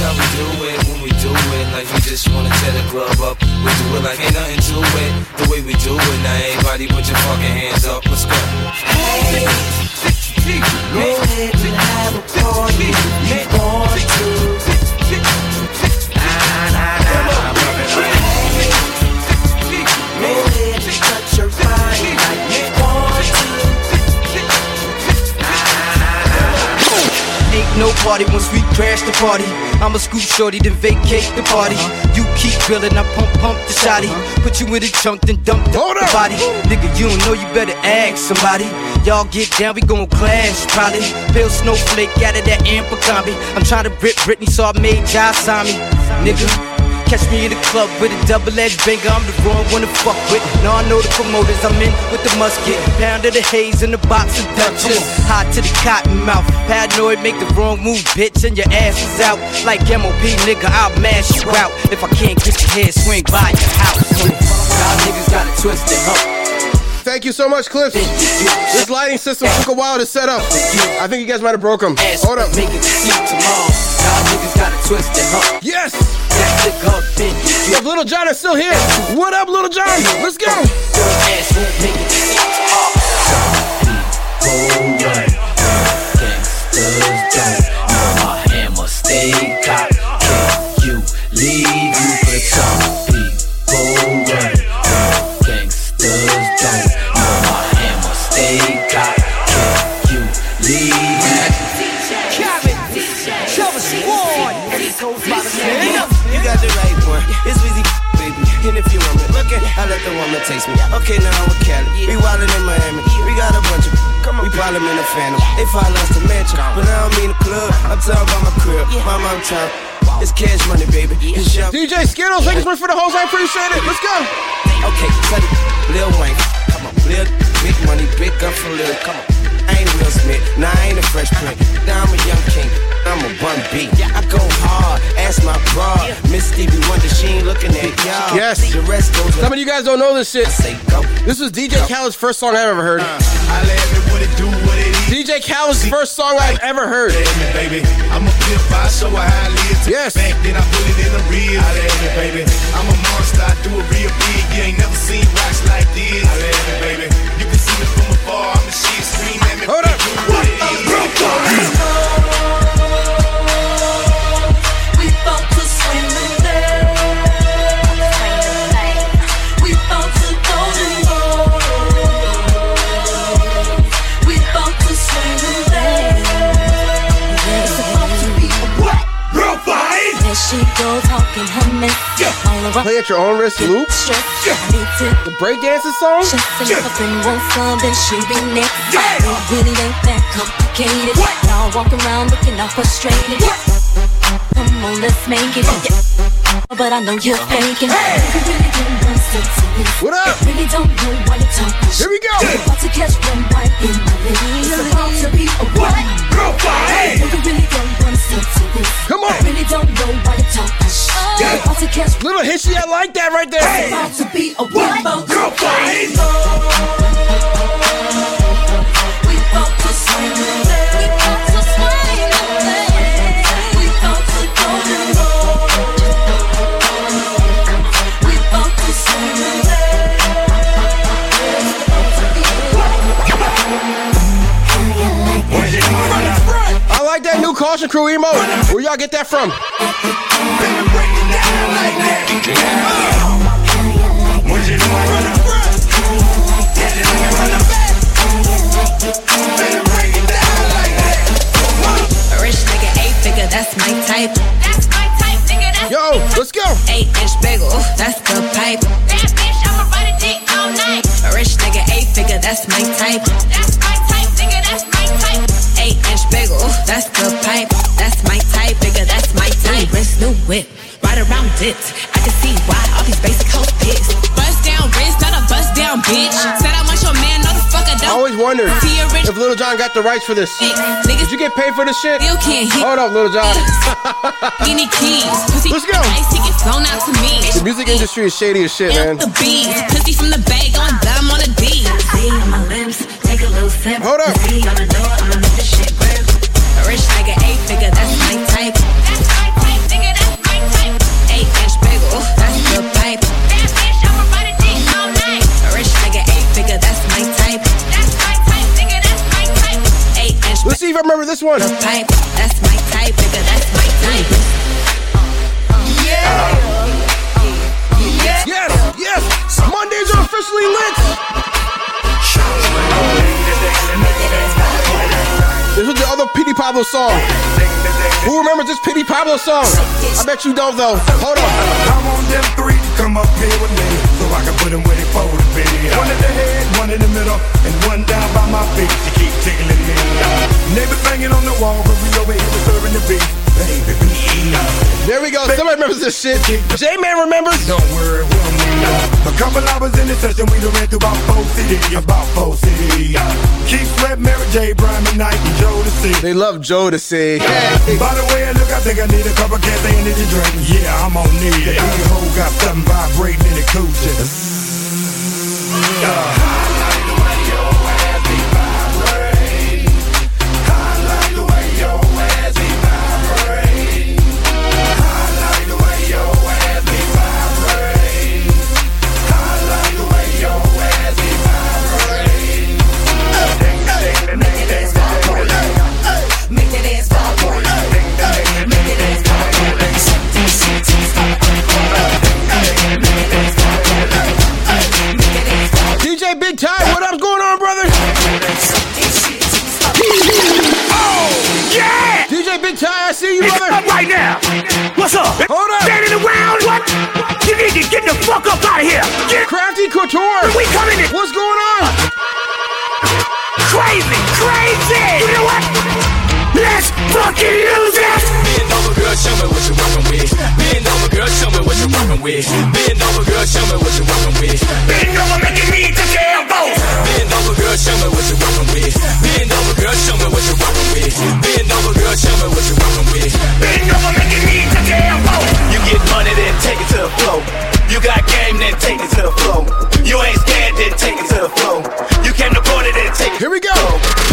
Speaker 34: How we do it when we do it. Like we just wanna tear the club up. We do it like ain't nothing to it. The way we do it. Now everybody put your fucking hands up. Let's go.
Speaker 16: Go ahead and have a party. You want to.
Speaker 21: No party once we crash the party. I'ma scoop shorty, then vacate the party. Uh-huh. You keep billing, I pump pump the shotty. Uh-huh. Put you in the trunk, then dump the, the body. Nigga, you don't know, you better ask somebody. Y'all get down, we gon' clash probably. Pale snowflake out of that Abercrombie. I'm trying to rip Britney, so I made Josh sign me. Nigga. Catch me in the club with a double-edged banger, I'm the wrong one to fuck with. Now I know the promoters, I'm in with the musket. Pound of the haze in the box of Dutchess. Hot to the cotton mouth. Paranoid, make the wrong move, bitch, and your ass is out. Like MOP, nigga, I'll mash you out. If I can't get your head, swing by your house. Y'all niggas got it twisted, huh?
Speaker 2: Thank you so much, Clips. This lighting system took a while to set up. I think you guys might have broke them. Hold up.
Speaker 21: Make it see tomorrow. Y'all niggas got it twisted, huh?
Speaker 2: Yes. If Lil Jon is still here, what up, Lil Jon? Let's go.
Speaker 21: don't.
Speaker 6: Phantom. They follow us to mansion, but I don't mean the club. I'm talking about my crib. Mama, I'm trying. It's cash money, baby. It's young.
Speaker 2: DJ Skittles, thank you so much for the host. I appreciate it. Let's go.
Speaker 6: Okay, cut it. Lil Wayne. Come on, Lil. Big money, big gun for Lil. Come on. I ain't Will Smith. Nah, I ain't a fresh print. Now I'm a young king. I'm a bun B. I go hard. Ask my broad. Miss Stevie Wonder, she ain't looking at y'all.
Speaker 2: Yes.
Speaker 6: The rest goes
Speaker 2: Some of you guys don't know this shit. This was DJ Khaled's first song I've ever heard. Uh. DJ Khaled's first song I've ever heard.
Speaker 3: baby. I'm a pimp, I show her how I live.
Speaker 2: Yes.
Speaker 3: Back, then I put it in the real. I let me, baby. I'm a monster, I do it real big. You ain't never seen rocks like this. I let me, baby. You can see me from afar. I'm the shit, scream at me. Hold up. What
Speaker 21: We
Speaker 7: she goes talking her mess. All around
Speaker 2: Play at your own risk loop. The breakdancing song?
Speaker 7: Just if I want some, then she be next. It really ain't that complicated. Y'all walk around looking all frustrated. Come on, let's make it. But I know you're faking. You really don't want to.
Speaker 2: What up?
Speaker 7: Really don't know why you're talking.
Speaker 2: Here we go.
Speaker 7: You're about to catch one right in my lips. It's about to be a what?
Speaker 3: Real fight.
Speaker 7: You really don't want to do this.
Speaker 2: Come on.
Speaker 7: Really don't know why you're talking. You're about to catch
Speaker 2: Little hitchy, I like that right there.
Speaker 7: It's about to be a what?
Speaker 3: Real fight.
Speaker 21: We bout to swing
Speaker 2: Caution Crew emo. Where y'all get that from?
Speaker 45: Rich nigga, eight figure, that's my type. That's my type, nigga. That's
Speaker 2: Yo, let's go.
Speaker 45: Eight inch bagel, that's the pipe. That bitch, I'ma ride a dick all night. A rich nigga, eight figure, that's my type. That's my type, nigga, that's my type. Eight inch bagel, that's the pipe. That's my type, nigga, that's my type. Wrist, new whip, ride around dipped. I can see why all these basic hoes pissed. Bust down wrist, not a bust down bitch. Said I want your man, no the fuck I
Speaker 2: I
Speaker 45: don't.
Speaker 2: always wondered
Speaker 45: See a rich
Speaker 2: if Lil Jon got the rights for this. Did you get paid for this shit?
Speaker 45: Still can't hit.
Speaker 2: Hold up, Lil Jon.
Speaker 45: Any keys? Pussy
Speaker 2: Let's go.
Speaker 45: Ice, he flown out to me.
Speaker 2: The music industry is shady as shit, man.
Speaker 45: The bees, pussy from the bag on dumb on a D. See on my lips, take sip.
Speaker 2: Hold up.
Speaker 45: See on the door, I'ma make this shit grip. A rich nigga, eight figure, that's my type. That's my type, nigga, that's my type. Eight inch bagel, ooh, that's the pipe. That bitch, I'ma ride a dick all night. A rich nigga, eight figure, that's my type. That's my type, nigga, that's my type. Eight inch
Speaker 2: Let's see if I remember this one.
Speaker 45: pipe, that's my type, nigga, that's my type.
Speaker 2: Yes, yes. Mondays are officially lit. This was the other Petey Pablo song. Who remembers this Petey Pablo song? I bet you don't though. Hold on.
Speaker 3: I want them three to come up here with me so I can put them where they supposed to be. One the head, one in the middle, and one down by my feet to keep tickling me. Banging on the wall, but we over here serving the beef.
Speaker 2: There we go. Somebody remembers this shit. J Man remembers.
Speaker 3: Don't worry, we'll meet up. A couple hours in the session, we done ran through about four cities, about four cities. Keith Sweat, Mary J, Brian McKnight, and Jodeci.
Speaker 2: They love Joe to say.
Speaker 3: By the way, I look, I think I need a cup couple cans of energy drink. Yeah, I'm on need it. Your hoe got something vibrating in the coochie. Uh-huh.
Speaker 2: See you, brother.
Speaker 56: Up right now. What's up?
Speaker 2: Hold up.
Speaker 56: Standing around? What? You need to get the fuck up out of here. Get
Speaker 2: Crafty Couture.
Speaker 56: We coming in.
Speaker 2: What's going on?
Speaker 56: Crazy, crazy. You know what? Let's fucking use it.
Speaker 57: Bend over, girl, show me what you rockin' with. Bend over, girl, show me what you rockin' with. Bend over, girl, show me what you rockin' with.
Speaker 56: Bend over, make it need to get both.
Speaker 57: Bend over, girl, show me what you rockin' with. Bend over, girl, show me what you rockin' with. Bend over, girl, show me what you rockin' with.
Speaker 56: Bend over, make it need to get both.
Speaker 57: You get money, then take it to the flow. You got game, then take it to the flow. You ain't scared, then take it to the flow. You came to party, then take it.
Speaker 2: Here we go.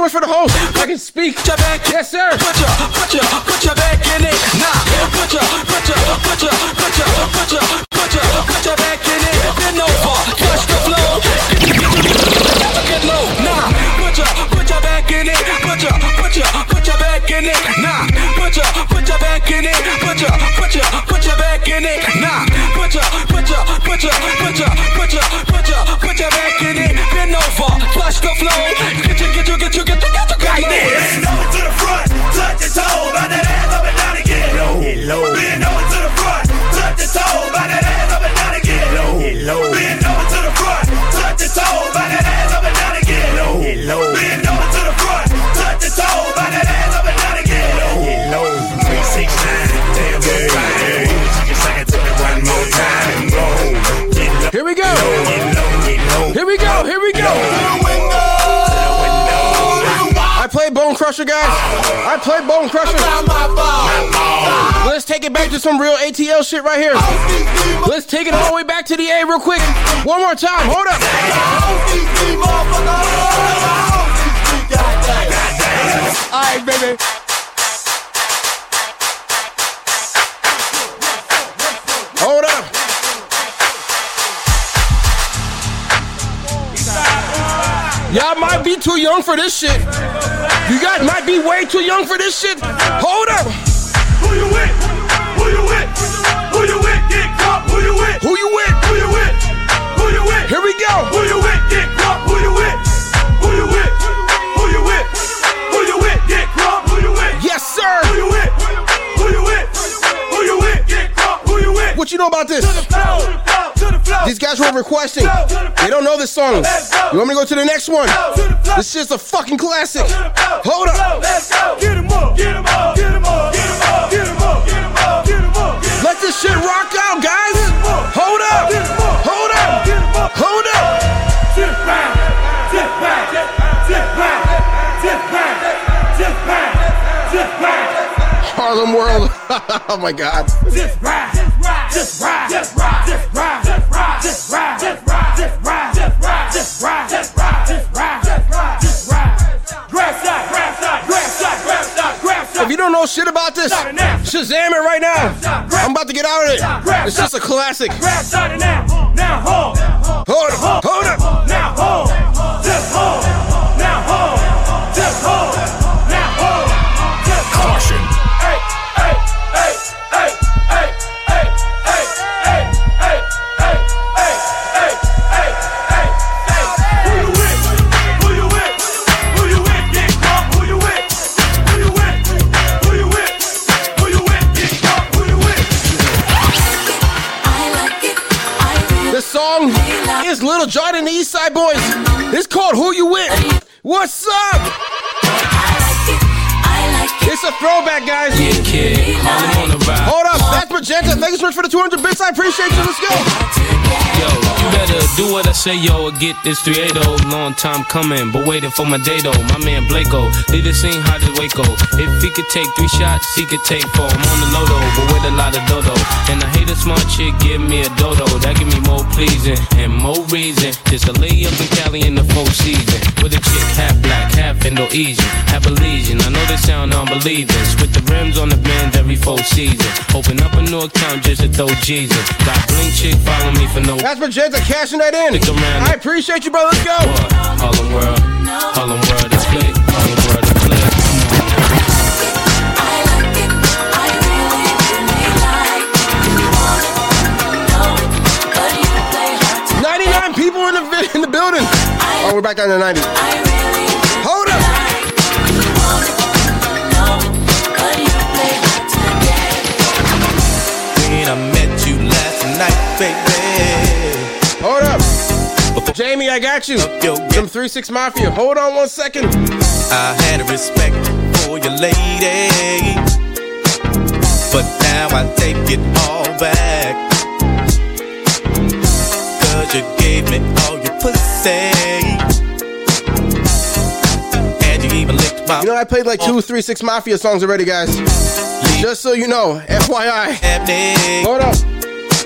Speaker 51: So much
Speaker 2: for the host. I can speak.
Speaker 57: your back.
Speaker 2: Yes, sir.
Speaker 57: Put your, put your, put your back in it. Nah. Put your, put your, put your, put your, put your, put your, put your back in it. Bend over, touch the floor. Get low. Nah. Put your, put your back in it. Put your, put your, put your back in it. Nah. Put your, put your back in it. Put your, put your, put your back in it. Nah. Put your, put your, put your, put your, put your, put your, put your back in it. Bend
Speaker 2: aşka flow. Gece gece gece gece gece kaydı Crusher, guys. I play Bone Crusher. Let's take it back to some real ATL shit right here. Let's take it all the way back to the A real quick. One more time. Hold up. All right, baby. Hold up. Y'all might be too young for this shit. You guys might be way too young for this shit. Hold up.
Speaker 56: Who you with? Who you with? Who you with? Get caught. Who you with?
Speaker 2: Who you with?
Speaker 56: Who you with? Who you with?
Speaker 2: Here we go.
Speaker 56: Who you with? Get caught. Who you with? Who you with? Who you with? Who you with? Get caught. Who you with?
Speaker 2: Yes, sir.
Speaker 56: Who you with? Who you with? Who you with? Get caught. Who you with?
Speaker 2: What you know about this? Were requesting. They don't know this song. You want me to go to the next one? This shit's a fucking classic. Hold up. Let this shit rock out, guys. Hold up. Hold up. Hold up.
Speaker 56: Tip back. Tip back. Tip back. Tip back. Tip back. Tip back.
Speaker 2: Harlem World. oh my God.
Speaker 56: Just ride, just ride, just ride, just ride, just ride, just ride, just ride, just ride, just ride, just ride, just ride, just ride, just ride, just ride. Grab shot, grab shot, grab shot, grab shot, grab shot.
Speaker 2: If you don't know shit about this, Shazam it right now. I'm about to get out of it. It's just a classic.
Speaker 56: Grab shot it now, now hold,
Speaker 2: Hold up. Hold up.
Speaker 56: now hold, just hold, now hold, just hold,
Speaker 2: Lil Jon and the East Side Boyz. It's called Who You With. What's up? It's a throwback, guys.
Speaker 57: Yeah, kid.
Speaker 2: Hold up. That's Magenta. Thanks so much for the 200 bits. I appreciate you. Let's go.
Speaker 7: Yo, you better do what I say, yo, or get this 380. Long time coming, but waiting for my day though. My man Blako, lead the scene hot as Waco. If he could take three shots, he could take four. I'm on the lodo, but with a lot of dodo. And I hate a smart chick, give me a dodo. That give me more pleasing and more reason. Just a lay up in Cali in the full season. With a chick half black, half Indo-Asian, half Belizean. I know they sound unbelieving. With the rims on the bend every full season. Open up a new account just to throw Jesus. Got blink chick follow me for no.
Speaker 2: That's Magenta cashing that in. I appreciate you, bro. Let's go.
Speaker 7: Harlem World, Harlem World is lit. Harlem World is lit.
Speaker 2: 99 people in the in the building. Oh, we're back down to 90. Hold up.
Speaker 21: When I met you last night, baby.
Speaker 2: Up. Jamie, I got you. Yo, Some 3 6 Mafia. Hold on one second.
Speaker 21: I had a respect for your lady. But now I take it all back. Cause you gave me all your pussy. And you even licked my
Speaker 2: You know, I played like two 3 6 Mafia songs already, guys. Just so you know, FYI. Hold up.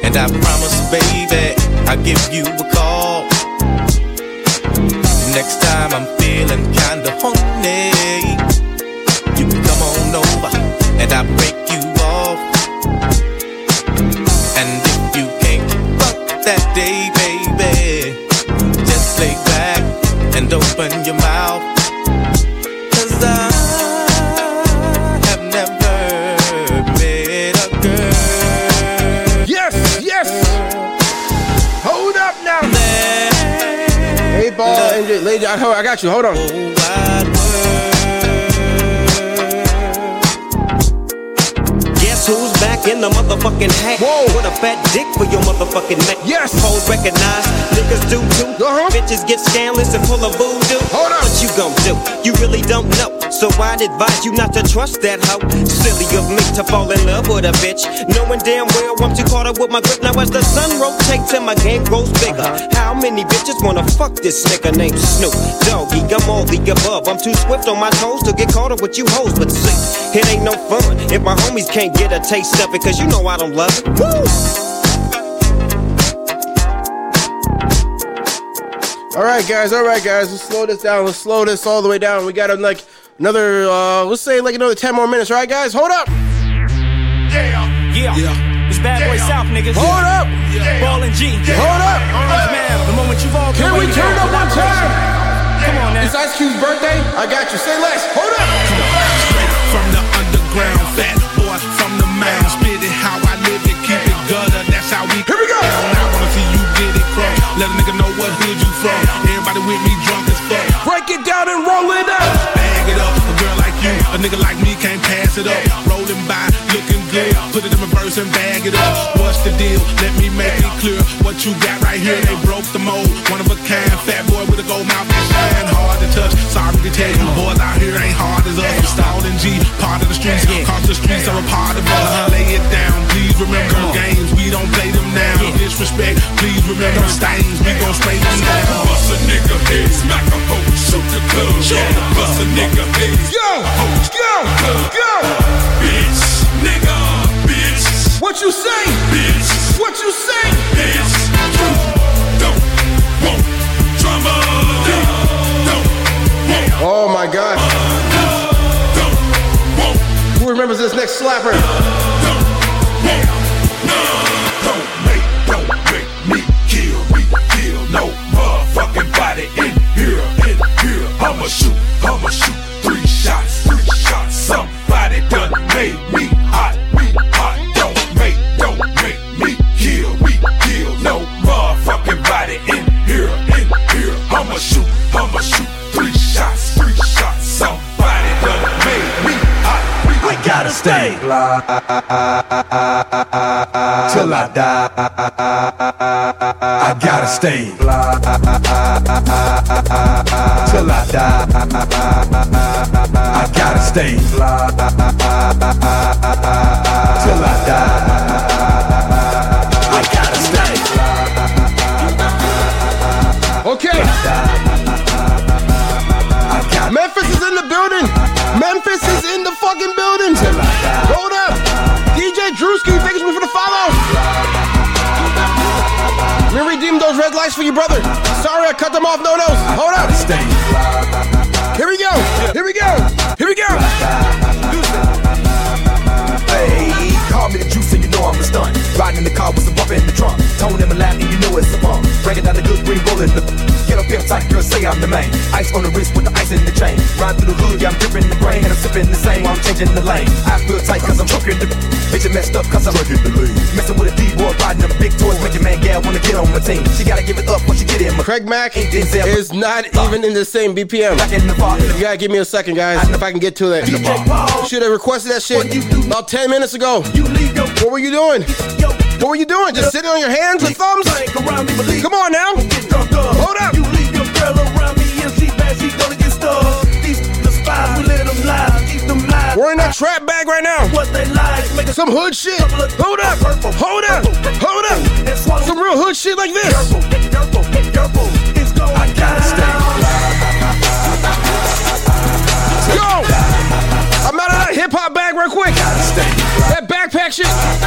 Speaker 21: And I promise, baby, I'll give you a call. Next time I'm feeling kinda horny, you can come on over and I'll break you off. And if you can't fuck that day, baby, just lay back and open your mouth.
Speaker 2: Lady, I, I got you. Hold on.
Speaker 58: Guess who's back in the motherfucking hat? Whoa. With a fat dick for your motherfucking neck.
Speaker 2: Yes.
Speaker 58: Hoes recognize, niggas do too.
Speaker 2: Uh-huh.
Speaker 58: Bitches get scandalous and full of voodoo.
Speaker 2: Hold on.
Speaker 58: What you gon' do? You really don't know. So I'd advise you not to trust that hoe. Silly of me to fall in love with a bitch. Knowing damn well I'm too caught up with my grip. Now as the sun rotates and my game grows bigger. How many bitches wanna fuck this nigga named Snoop? Doggy, I'm all the above. I'm too swift on my toes to get caught up with you hoes. But see, it ain't no fun if my homies can't get a taste of it. Cause you know I don't love it. Woo!
Speaker 2: All right, guys. All right, guys. Let's slow this down. Let's slow this all the way down. We got uh, like another, uh, let's say like another 10 more minutes. All right, guys? Hold up.
Speaker 59: Yeah. Yeah. yeah. It's Bad Boy South, niggas.
Speaker 2: Hold up.
Speaker 59: Ball and G.
Speaker 2: Hold up.
Speaker 59: Orange Man, the moment you've all
Speaker 2: Can we turn up one time?
Speaker 59: Come on now.
Speaker 2: It's Ice Cube's birthday. I got you. Say less. Hold up.
Speaker 60: Everybody with me drunk as fuck.
Speaker 2: Break it down and roll it up.
Speaker 60: Bag it up. A girl like you, a nigga like me can't pass it up. Rolling by, looking good. Put it in reverse and bag it up. What's the deal? Let me make it clear. What you got right here, they broke the mold. One of a kind, fat boy with a gold mouth and shine. Hard to touch. Sorry to tell you, boys out here ain't hard as us. I'm stalling G, part of the streets. Cause the streets are a part of us. Lay it down, please remember games. We don't play. Disrespect, please remember the stains. We gon' spray them down. Bust a nigga head, smack a hoe, shoot the club. Bust a nigga head,
Speaker 2: Go. Go. Go.
Speaker 60: bitch, nigga, bitch,
Speaker 2: What you say?
Speaker 60: bitch,
Speaker 2: What you say?
Speaker 60: bitch. You don't want drama. You don't want,
Speaker 2: Oh my God. Who remembers this next slapper?
Speaker 60: I'ma shoot, I'ma shoot
Speaker 61: stay till I die. I gotta stay till I die. I gotta stay till I die. I gotta stay.
Speaker 2: Okay. Memphis is in the building. Memphis is in the fucking building. For you, brother. Sorry, I cut them off. No, no. Hold up. Here we go. Here we go. Here we go.
Speaker 62: Hey, call me the juice and you know I'm a stunt. Riding in the car with some bump in the trunk. Tone in my lap and you know it's a pump. Breaking down the good green rolling the Get up here tight, girl, say I'm the man. Ice on the wrist with the ice in the chain. Ride through the hood, yeah, I'm dripping the grain. And I'm sipping the same while I'm changing the lane. I feel tight cause I'm choking the Bitch, you messed up cause I'm drinking the lean. Messing with a D-boy, riding them big toys. Make your man gal wanna get on my team. She gotta give it up when she get in my
Speaker 2: Craig Mack is not even in the same BPM. You gotta give me a second, guys, if I can get to that. Should have requested that shit about 10 minutes ago. What were you doing? What were you doing? Just sitting on your hands with thumbs? Come on now. Hold up. We're in that trap bag right now. Some hood shit. Hold up. Hold up. Hold up. Some real hood shit like this. Yo! I'm out of that hip hop bag real quick. That backpack shit.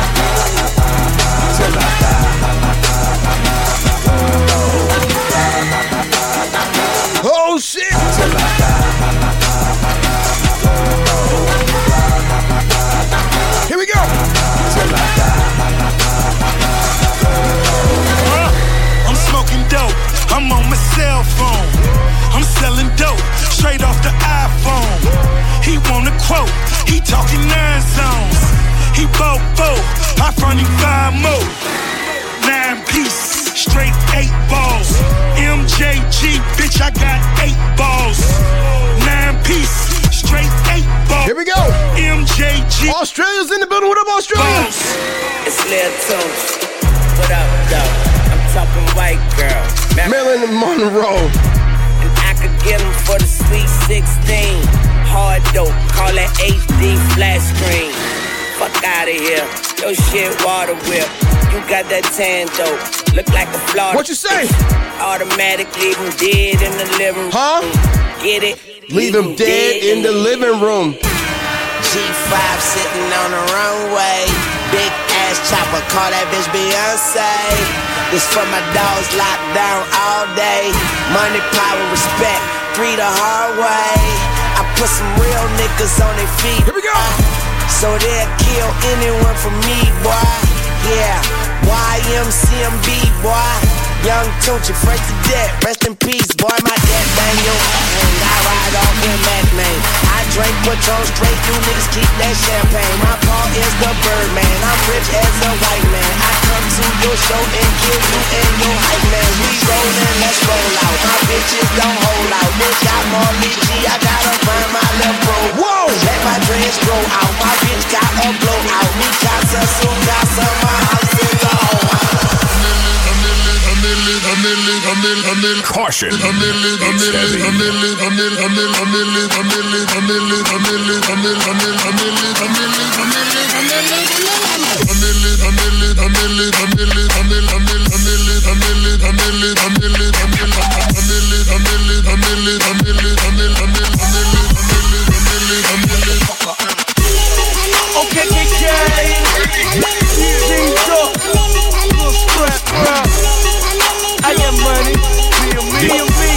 Speaker 15: He four. I front him five more. Nine piece, straight eight balls. MJG, bitch, I got eight balls. Nine piece, straight eight balls.
Speaker 2: Here we go.
Speaker 15: MJG.
Speaker 2: Australia's in the building. What up, Australia?
Speaker 6: It's Lil Tunes. What up, though? I'm talking white girl.
Speaker 2: Marilyn Monroe.
Speaker 6: And I could get 'em for the sweet 16. Hard dope, call it HD flat screen. Fuck out of here. Your shit water whip. You got that tan dope. Look like a Florida.
Speaker 2: What you say?
Speaker 6: Automatic, leave 'em dead in the living room.
Speaker 2: Huh?
Speaker 6: Get it?
Speaker 2: Leave him dead in the living room.
Speaker 6: G5 sitting on the runway. Big ass chopper, call that bitch Beyonce. This for my dogs locked down all day. Money, power, respect, three the hard way. I put some real niggas on their feet. Here we go. So they'll kill anyone for me, boy. Yeah, YMCMB, boy. Young Tunechi, fresh to death, rest in peace, boy. My dad I ride off in Mac man. I drink Patron straight, you niggas keep that champagne. My Paul is the Birdman, I'm rich as a white man. I come to your show and kill you and your hype man. We rollin', let's roll out. My bitches don't hold out. Bitch, I'm on G, I gotta find my little bro. Whoa! Let my dreads grow out. My bitch got a blowout. Me casa, su casa, my house is a hoe.
Speaker 51: Caution.
Speaker 15: Okay, KK. G's up. Little scrap, bro. I got money. Me and me and me.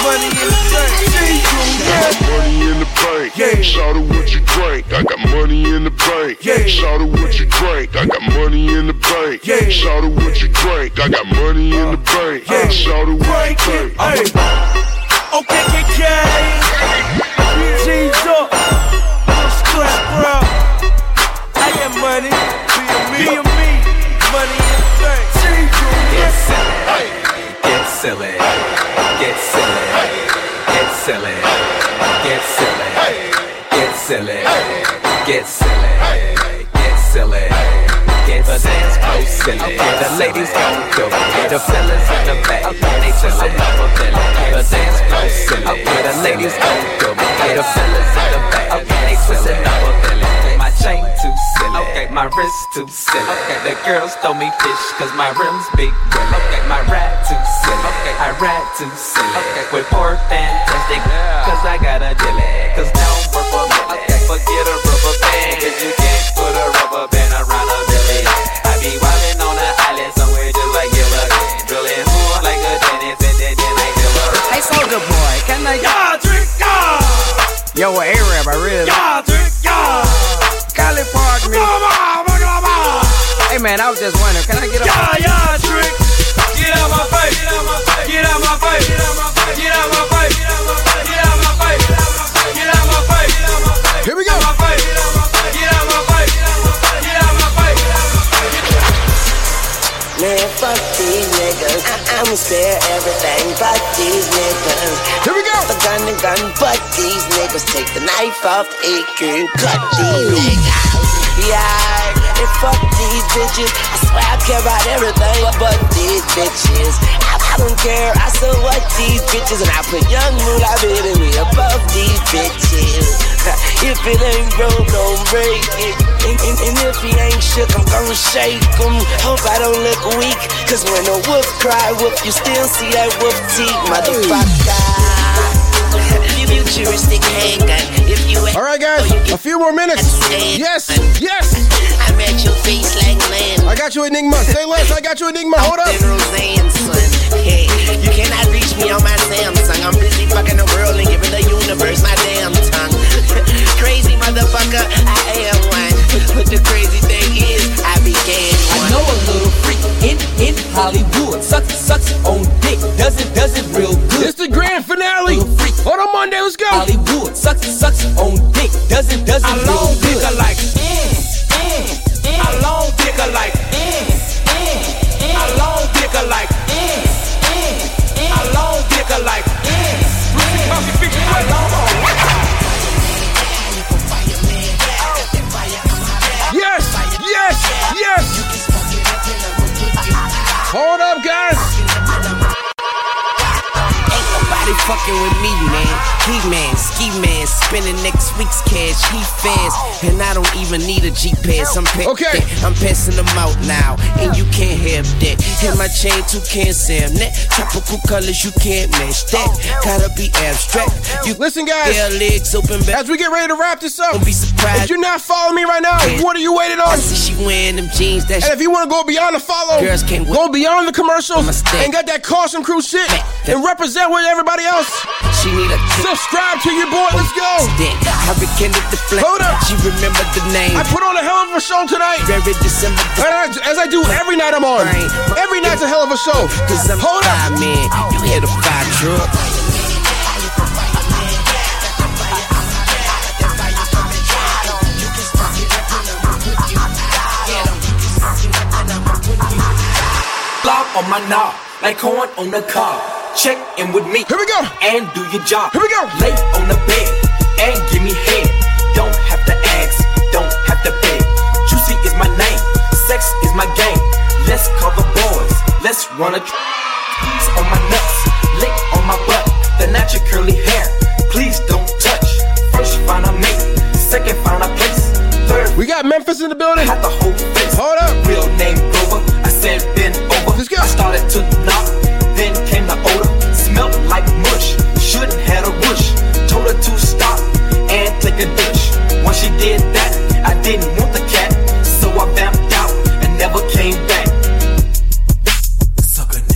Speaker 15: Money in the bank. See you,
Speaker 51: I money in the bank.
Speaker 15: Yeah.
Speaker 51: Shout out what you drink. I got money in the bank.
Speaker 15: Yeah.
Speaker 51: Shout out what you drink. I got money in the bank.
Speaker 15: Yeah.
Speaker 51: Shout out what you drink. I got money in the bank.
Speaker 15: Yeah.
Speaker 51: Shout out what you drink.
Speaker 15: Hey. Okay, KK. G's up. Scrap, bro. I got money. Me and me and me. Money in the bank. See you.
Speaker 60: Get silly, get silly, get silly, get silly, get silly, get silly, get silly, get silly. Get the dance floor silly. The ladies gon' do it. The fellas in the back, they silly. The dance floor silly. The ladies gon' do it. The fellas in the back, they silly chain too silly. Okay, my wrist too silly. Okay, the girls throw me fish cause my rims big. Really. Okay, my rat too silly. Okay, I rat too silly. Okay, with poor fantastic cause I got a jelly. Cause now
Speaker 63: I'm worth a. Okay, forget a
Speaker 56: rubber band cause
Speaker 63: you can't put
Speaker 56: a rubber band around a billy. I be wildin' on
Speaker 60: an island somewhere just like Gilligan. Drillin' hard like a dentist and then, then I
Speaker 63: Hey,
Speaker 60: soldier boy, can I? Y'all drink, y'all! Yo, well, Arab, I really. Y'all drink!
Speaker 63: Man, I was just wondering, can I get a
Speaker 56: Yeah, yeah, trick.
Speaker 57: Get out my face. Get out my face. Get out my face. Get out my face. Get out my face. Get out my face. Get out my face.
Speaker 2: Here we go.
Speaker 57: Get out my face. Get out my face. Get out my face.
Speaker 6: Man, fuck these niggas. I- I'ma spare everything but these niggas.
Speaker 2: Here we go.
Speaker 6: The gun and gun, but these niggas take the knife off the AK and cut these niggas. And fuck these bitches. I swear I care about everything but these bitches. I, I don't care. I still what these bitches, and I put young moolah baby me above these bitches. if it ain't broke, don't break it. And, and, and if he ain't shook, I'm gonna shake him. Hope I don't look weak, cause when a wolf cry, wolf, you still see that wolf teeth, motherfucker. Futuristic handgun. If you
Speaker 2: All right, guys, oh, a few more minutes. Yes, yes.
Speaker 6: I'm your face like land.
Speaker 2: I got you, Enigma. Say less. I got you, Enigma. Hold up.
Speaker 6: Roseanne, son. Hey, you cannot reach me on my Samsung. I'm busy fucking the world and giving the universe my damn tongue. crazy motherfucker, I am one. But the crazy thing is, I began
Speaker 21: I know a little freak in in Hollywood. Sucks sucks on dick. Does it does it real good.
Speaker 2: It's the grand finale. Hold on, Monday. Let's go.
Speaker 21: Hollywood sucks sucks on dick. Does it does it
Speaker 57: I
Speaker 21: real
Speaker 57: long
Speaker 21: good.
Speaker 57: dick like. Eh, eh, eh. I long dick like. I long dick like. I long dick like. I long.
Speaker 2: Yes, yes, yes. Hold up, guys.
Speaker 6: Nobody fucking with me, man. He man, ski man, spending next week's cash. He fast, and I don't even need a G-Pass. I'm pa-
Speaker 2: Okay.
Speaker 6: I'm passing them out now, and you can't have that. And my chain can't Sam that. Tropical colors you can't match that. Gotta be abstract. You
Speaker 2: Listen, guys.
Speaker 6: Yeah, legs open back.
Speaker 2: As we get ready to wrap this up,
Speaker 6: Don't be surprised.
Speaker 2: if you're not following me right now, what are you waiting
Speaker 6: I
Speaker 2: on?
Speaker 6: see she wearing them jeans that
Speaker 2: And if you want to go beyond the follow,
Speaker 6: Girls can't
Speaker 2: go beyond the commercials and got that caution crew shit and represent with everybody else.
Speaker 6: she need a
Speaker 2: Subscribe to your boy. Let's go.
Speaker 6: I rekindled the flame.
Speaker 2: Hold up.
Speaker 6: She remembered the name.
Speaker 2: I put on a hell of a show tonight.
Speaker 6: Very December.
Speaker 2: And I, as I do every night I'm on. Every night's a hell of a show.
Speaker 6: Cause I'm
Speaker 2: Hold up.
Speaker 6: man. You hear the fire truck.
Speaker 21: On my knob, like corn on the cob. Check in with me.
Speaker 2: Here we go.
Speaker 21: And do your job.
Speaker 2: Here we go.
Speaker 21: Lay on the bed and give me head. Don't have to ask, don't have to beg. Juicy is my name, sex is my game. Let's call the boys, let's run a tr- on my nuts, lick on my butt, the natural curly hair. Please don't touch. First find a mate, second find a place, third
Speaker 2: We got Memphis in the building.
Speaker 21: had the whole face.
Speaker 2: Hold up.
Speaker 21: Real name Started to knock, then came the odor. Like mush. Shouldn't had a. Told her to stop and take a. Once she did that, I didn't want the cat, so I vamped out and never came back. Suck a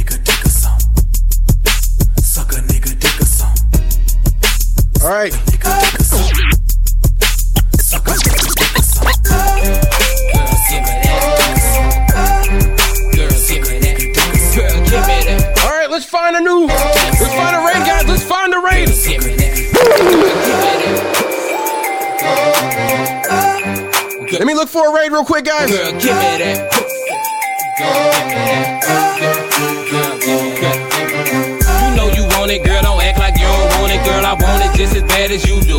Speaker 2: find a new. Let's find a raid, guys. Let's find a
Speaker 21: me.
Speaker 2: Let me look for a raid real quick, guys.
Speaker 21: You know you want it, girl. Don't act like you don't want it, girl. I want it just as bad as you do.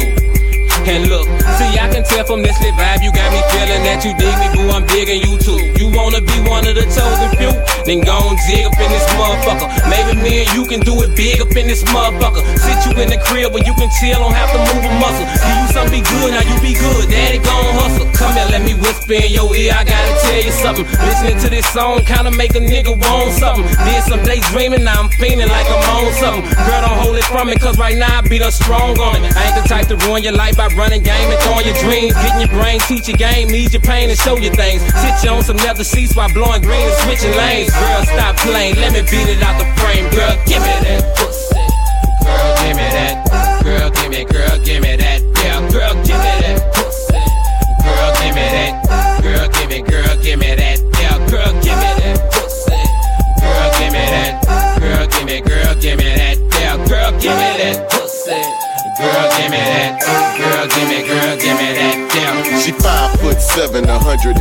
Speaker 21: And look, see, I can tell from this lit vibe, you got me feeling that you dig me, boo. I'm digging you too. Wanna be one of the chosen few? Then go and dig up in this motherfucker. Maybe me and you can do it big up in this motherfucker. Sit you in the crib where you can chill, don't have to move a muscle. Give you something be good, now you be good. Daddy gon' hustle. Come here, let me whisper in your ear. I gotta tell you something. Listening to this song kinda make a nigga want something. Did some days dreaming, now I'm feeling like I'm on something. Girl, don't hold it from me, cause right now I be the strong on it. I ain't the type to ruin your life by running game and throwing your dreams. Getting your brain, teach your game, ease your pain and show you things. Sit you on some leather the seats while blowing green and switching lanes. Girl, stop playing, let me beat it out the frame. Girl, give me that pussy. Girl, give me that. Girl, give me, girl, give me that. Yeah, girl, give me that pussy. Girl, give me that. Girl, give me, girl, give me that. Yeah, girl, give me that pussy. Girl, give me that. Girl, give me, girl, give me that. Yeah, girl, give me that pussy. Damn.
Speaker 33: She five foot seven, 139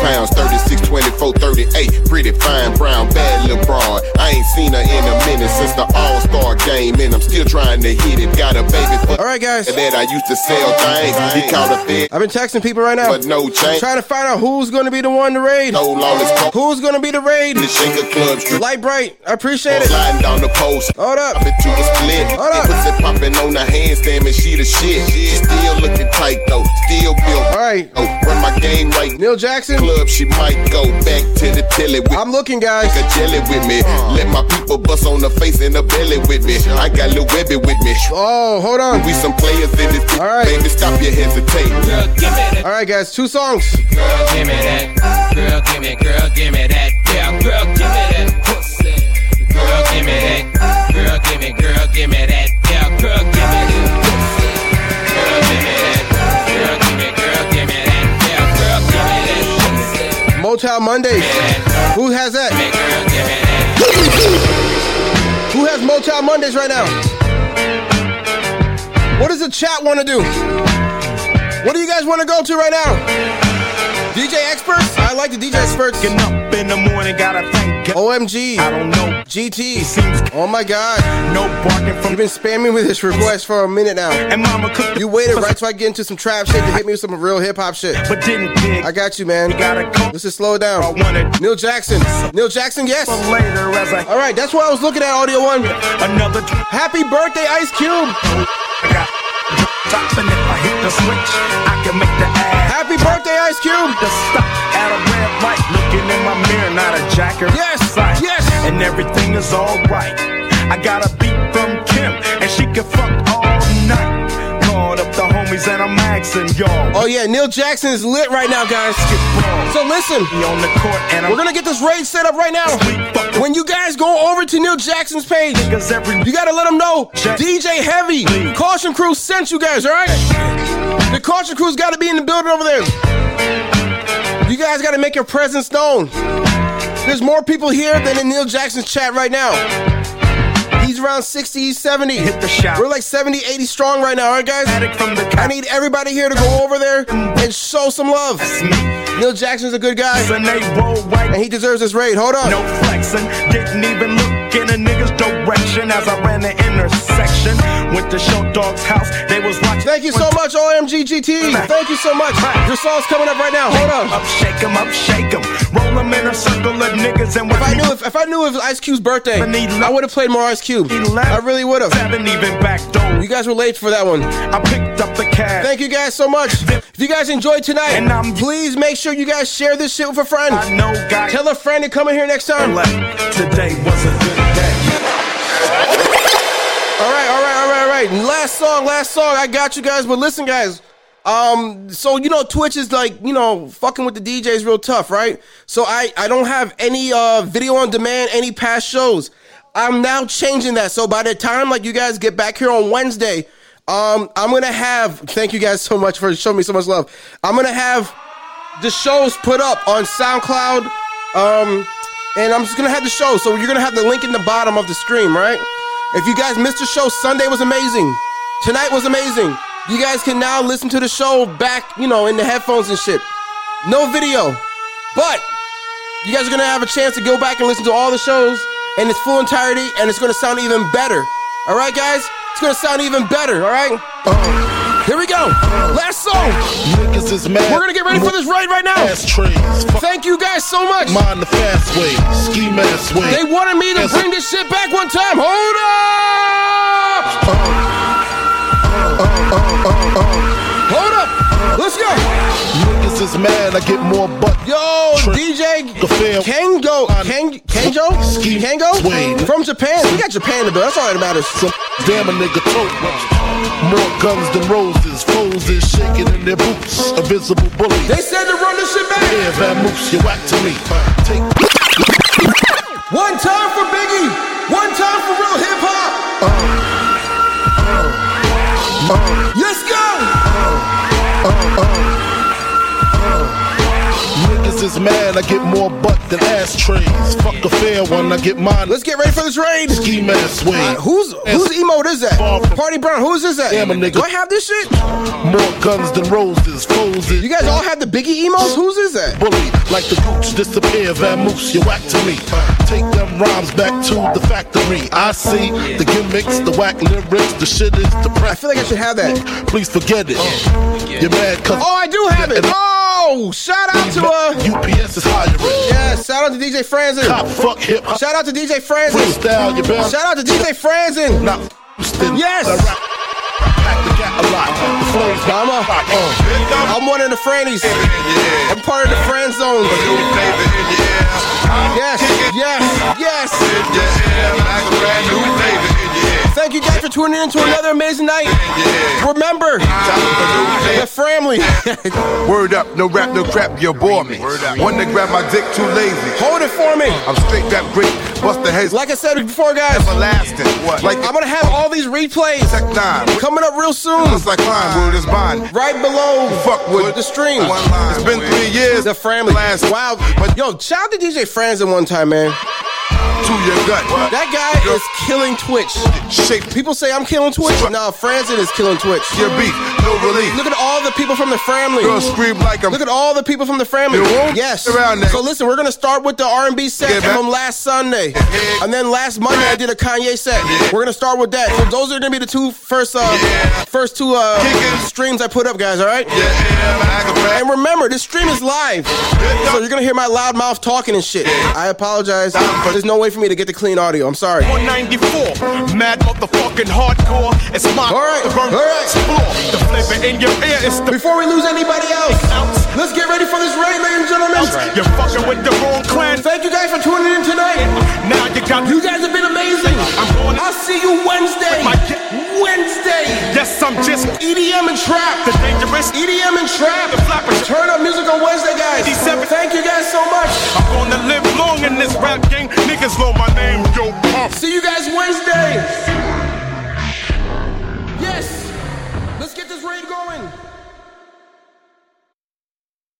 Speaker 33: pounds, 36, 24, 38. Pretty fine brown, bad little broad. I ain't seen her in a minute since the All Star game, and I'm still trying to hit it. Got a baby for
Speaker 2: All right, guys.
Speaker 33: that I used to sell things. He caught a fed,
Speaker 2: I've been texting people right now.
Speaker 33: but no change.
Speaker 2: Trying to find out who's going to be the one to raid.
Speaker 33: No lawless code.
Speaker 2: Who's going to be the raid?
Speaker 33: The shaker club strip.
Speaker 2: Light bright. I appreciate it.
Speaker 33: Sliding down the post.
Speaker 2: Hold up.
Speaker 33: Up into a split.
Speaker 2: Hold up.
Speaker 33: Pussy popping on the handstand, and she the shit. She still looking tight though. Still built.
Speaker 2: All right.
Speaker 33: Oh, run my game right.
Speaker 2: Neil Jackson.
Speaker 33: Club, she might go back to the telly with
Speaker 2: I'm looking, guys.
Speaker 33: a jelly with me. Let my people bust on the face and the belly with me. I got Lil Webby with me.
Speaker 2: Oh, hold on.
Speaker 33: We some players in this.
Speaker 2: All right.
Speaker 33: Baby, stop your hesitate.
Speaker 21: Girl, give me that.
Speaker 2: All right, guys. Two songs.
Speaker 21: Girl, give me that. Girl, give me, girl, give me that. Yeah, girl, give me that pussy. Girl, give me that. Girl, give me, girl, give me that.
Speaker 2: Motown Mondays. Who has that? Who has Motown Mondays right now? What does the chat want to do? What do you guys want to go to right now? DJ experts? I like the DJ experts.
Speaker 64: In the morning, gotta thank God.
Speaker 2: OMG.
Speaker 64: I don't know.
Speaker 2: GT.
Speaker 64: Seems
Speaker 2: Oh my god.
Speaker 64: no barking from
Speaker 2: You've been spamming with this request for a minute now.
Speaker 64: and mama cooked.
Speaker 2: You waited right till I get into some trap shit to hit me with some real hip hop shit.
Speaker 64: but didn't dig.
Speaker 2: I got you, man.
Speaker 64: Gotta come
Speaker 2: Let's just slow it
Speaker 64: I
Speaker 2: down.
Speaker 64: wanted
Speaker 2: Neil Jackson. Neil Jackson, yes.
Speaker 64: for later as I
Speaker 2: All right, that's what I was looking at, Audio One.
Speaker 64: another
Speaker 2: Happy birthday, Ice Cube.
Speaker 64: I got top and if I hit the switch, I can make the ass
Speaker 2: Happy birthday, Ice Cube.
Speaker 64: To stop at a red light, looking in my mirror, not a jacker.
Speaker 2: Yes,
Speaker 64: sight.
Speaker 2: yes.
Speaker 64: and everything is alright. I got a beat from Kim, and she can fuck all night. Called up the homies, and I'm asking y'all.
Speaker 2: Oh yeah, Neil Jackson is lit right now, guys. So listen,
Speaker 64: on the court, and
Speaker 2: we're gonna get this raid set up right now. When you guys go over to Neil Jackson's page, you gotta let them know DJ Heavy. Caution Crew sent you guys, all right? The Caution Crew's gotta be in the building over there. You guys gotta make your presence known. There's more people here than in Neil Jackson's chat right now. He's around 60, 70.
Speaker 64: Hit the shot.
Speaker 2: We're like 70, 80 strong right now, all right, guys?
Speaker 64: From the
Speaker 2: I need everybody here to go over there and show some love. Neil Jackson's a good guy,
Speaker 64: And
Speaker 2: he deserves this raid. Hold on.
Speaker 64: No flexing, didn't even look in a nigga's direction as I ran the intersection. Went to Short Dog's house, they was watching.
Speaker 2: Thank you so much, OMGGT. Thank you so much. Your song's coming up right now. Hold on.
Speaker 64: Up, shake shake 'em, up, shake 'em. Roll 'em in a circle of niggas and
Speaker 2: If I knew if, if I knew it was Ice Cube's birthday, I would have played more Ice Cube. I really would have.
Speaker 64: Seven even back door.
Speaker 2: You guys were late for that one.
Speaker 64: I picked up the cash.
Speaker 2: Thank you guys so much. If you guys enjoyed tonight,
Speaker 64: And I'm-
Speaker 2: please make sure you guys share this shit with a friend.
Speaker 64: I know God
Speaker 2: Tell a friend to come in here next time.
Speaker 64: Today was a good day.
Speaker 2: Right. Last song, last song. I got you guys. But listen, guys. Um, so you know, Twitch is like, you know, fucking with the DJs real tough, right? So I I don't have any uh video on demand, any past shows. I'm now changing that. So by the time like you guys get back here on Wednesday, um, I'm gonna have thank you guys so much for showing me so much love. I'm gonna have the shows put up on SoundCloud. Um, and I'm just gonna have the show. So you're gonna have the link in the bottom of the stream, right? If you guys missed the show, Sunday was amazing. Tonight was amazing. You guys can now listen to the show back, you know, in the headphones and shit. No video. But you guys are gonna have a chance to go back and listen to all the shows in its full entirety, and it's gonna sound even better. All right, guys? It's gonna sound even better, all right? Uh-huh. Here we go. Last song.
Speaker 54: Niggas is mad.
Speaker 2: We're gonna get ready for this raid right now.
Speaker 54: Ass.
Speaker 2: Thank you guys so much.
Speaker 54: mind the fast way. Ski mask way.
Speaker 2: They wanted me to bring this shit back one time. Hold up!
Speaker 54: Is mad. I get more butt.
Speaker 2: Yo,
Speaker 54: Tra-
Speaker 2: DJ
Speaker 54: The fam-
Speaker 2: Kengo, Ken, Kenjo,
Speaker 54: Ski-
Speaker 2: Kengo
Speaker 54: Wait.
Speaker 2: from Japan. We got Japan to build. That's all that matters.
Speaker 54: Some damn a nigga tote. More guns than roses. Foes is shaking in their boots. A visible bully.
Speaker 2: They said to run this shit back.
Speaker 54: Yeah, Van Moose, you whack to me. Uh, take
Speaker 2: One time for Biggie. One time for real hip hop. Let's uh,
Speaker 54: uh, go. Is mad, I get more butt than ashtrays. Fuck a fair one, I get mine.
Speaker 2: Let's get ready for this raid.
Speaker 54: Ski mask way.
Speaker 2: Uh, who's whose emote is that? Party Brown, whose is that?
Speaker 54: Damn a nigga.
Speaker 2: Do I have this shit?
Speaker 54: More guns than roses, foes.
Speaker 2: You guys all have the Biggie emotes? Whose is that?
Speaker 54: Bully, like the gooch disappear, vamoose, you whack to me. Take them rhymes back to the factory. I see the gimmicks, the whack lyrics, the shit is depressed. I
Speaker 2: feel like I should have that.
Speaker 54: Please forget it. You're mad cause.
Speaker 2: Oh, I do have it. Oh, shout out to uh
Speaker 54: UPS is hiring.
Speaker 2: Yeah, shout out to DJ Franzen.
Speaker 54: Cop, fuck hip hop.
Speaker 2: Shout out to DJ Franzen.
Speaker 54: Freestyle, you better.
Speaker 2: Shout out to DJ Franzen.
Speaker 54: Now, Houston.
Speaker 2: Yes.
Speaker 54: I rap, pack the gat a lot. The flows
Speaker 2: I'm, a, uh, I'm one of the Frannies. I'm part of the Fran zone. Yes, yes, yes. Thank you guys for tuning in to another amazing night. Remember, the family.
Speaker 33: Word up, no rap, no crap, you bore me. One to grab my dick, too lazy.
Speaker 2: Hold it for me.
Speaker 33: I'm straight rap great, bust the heads.
Speaker 2: Like I said before, guys,
Speaker 33: everlasting. What? Like
Speaker 2: I'm gonna have all these replays coming up real soon.
Speaker 33: Just like mine, word is bond.
Speaker 2: Right below
Speaker 33: Fuck with
Speaker 2: the stream.
Speaker 33: One line. It's been three years.
Speaker 2: The family. Last. Wow. But yo, shout out to DJ Franzen one time, man.
Speaker 33: To your gut.
Speaker 2: That guy is killing Twitch.
Speaker 33: Shape.
Speaker 2: People say I'm killing Twitch. No, Franzen is killing Twitch.
Speaker 33: Your beat, no relief.
Speaker 2: Look at all the people from the family.
Speaker 33: Girls scream like I'm.
Speaker 2: Look at all the people from the family. Yes.
Speaker 33: around there.
Speaker 2: So listen, we're gonna start with the R&B set
Speaker 33: Get
Speaker 2: from last Sunday, and then last Monday I did a Kanye set. We're gonna start with that. So those are gonna be the two first, uh, first two uh, streams I put up, guys. All right. Yeah. And remember, this stream is live, so you're gonna hear my loud mouth talking and shit. I apologize. There's no way for me to get the clean audio. I'm sorry.
Speaker 15: 194, mad motherfucking hardcore. It's my
Speaker 2: all right,
Speaker 15: the
Speaker 2: all right.
Speaker 15: explore. The flavor in your ear is the.
Speaker 2: Before we lose anybody else, let's get ready for this raid, ladies and gentlemen.
Speaker 15: You're fucking with the wrong clan.
Speaker 2: Thank you guys for tuning in tonight.
Speaker 15: Now you got.
Speaker 2: You guys have been amazing.
Speaker 15: I'm going.
Speaker 2: I'll see you Wednesday. Wednesday.
Speaker 15: Yes, I'm just
Speaker 2: EDM and trap.
Speaker 15: the dangerous.
Speaker 2: EDM and trap.
Speaker 15: The flappers.
Speaker 2: Turn up music on Wednesday, guys.
Speaker 15: 87.
Speaker 2: Thank you guys so much.
Speaker 15: I'm gonna live long in this rap game. Niggas know my name, yo. Puff.
Speaker 2: See you guys Wednesday.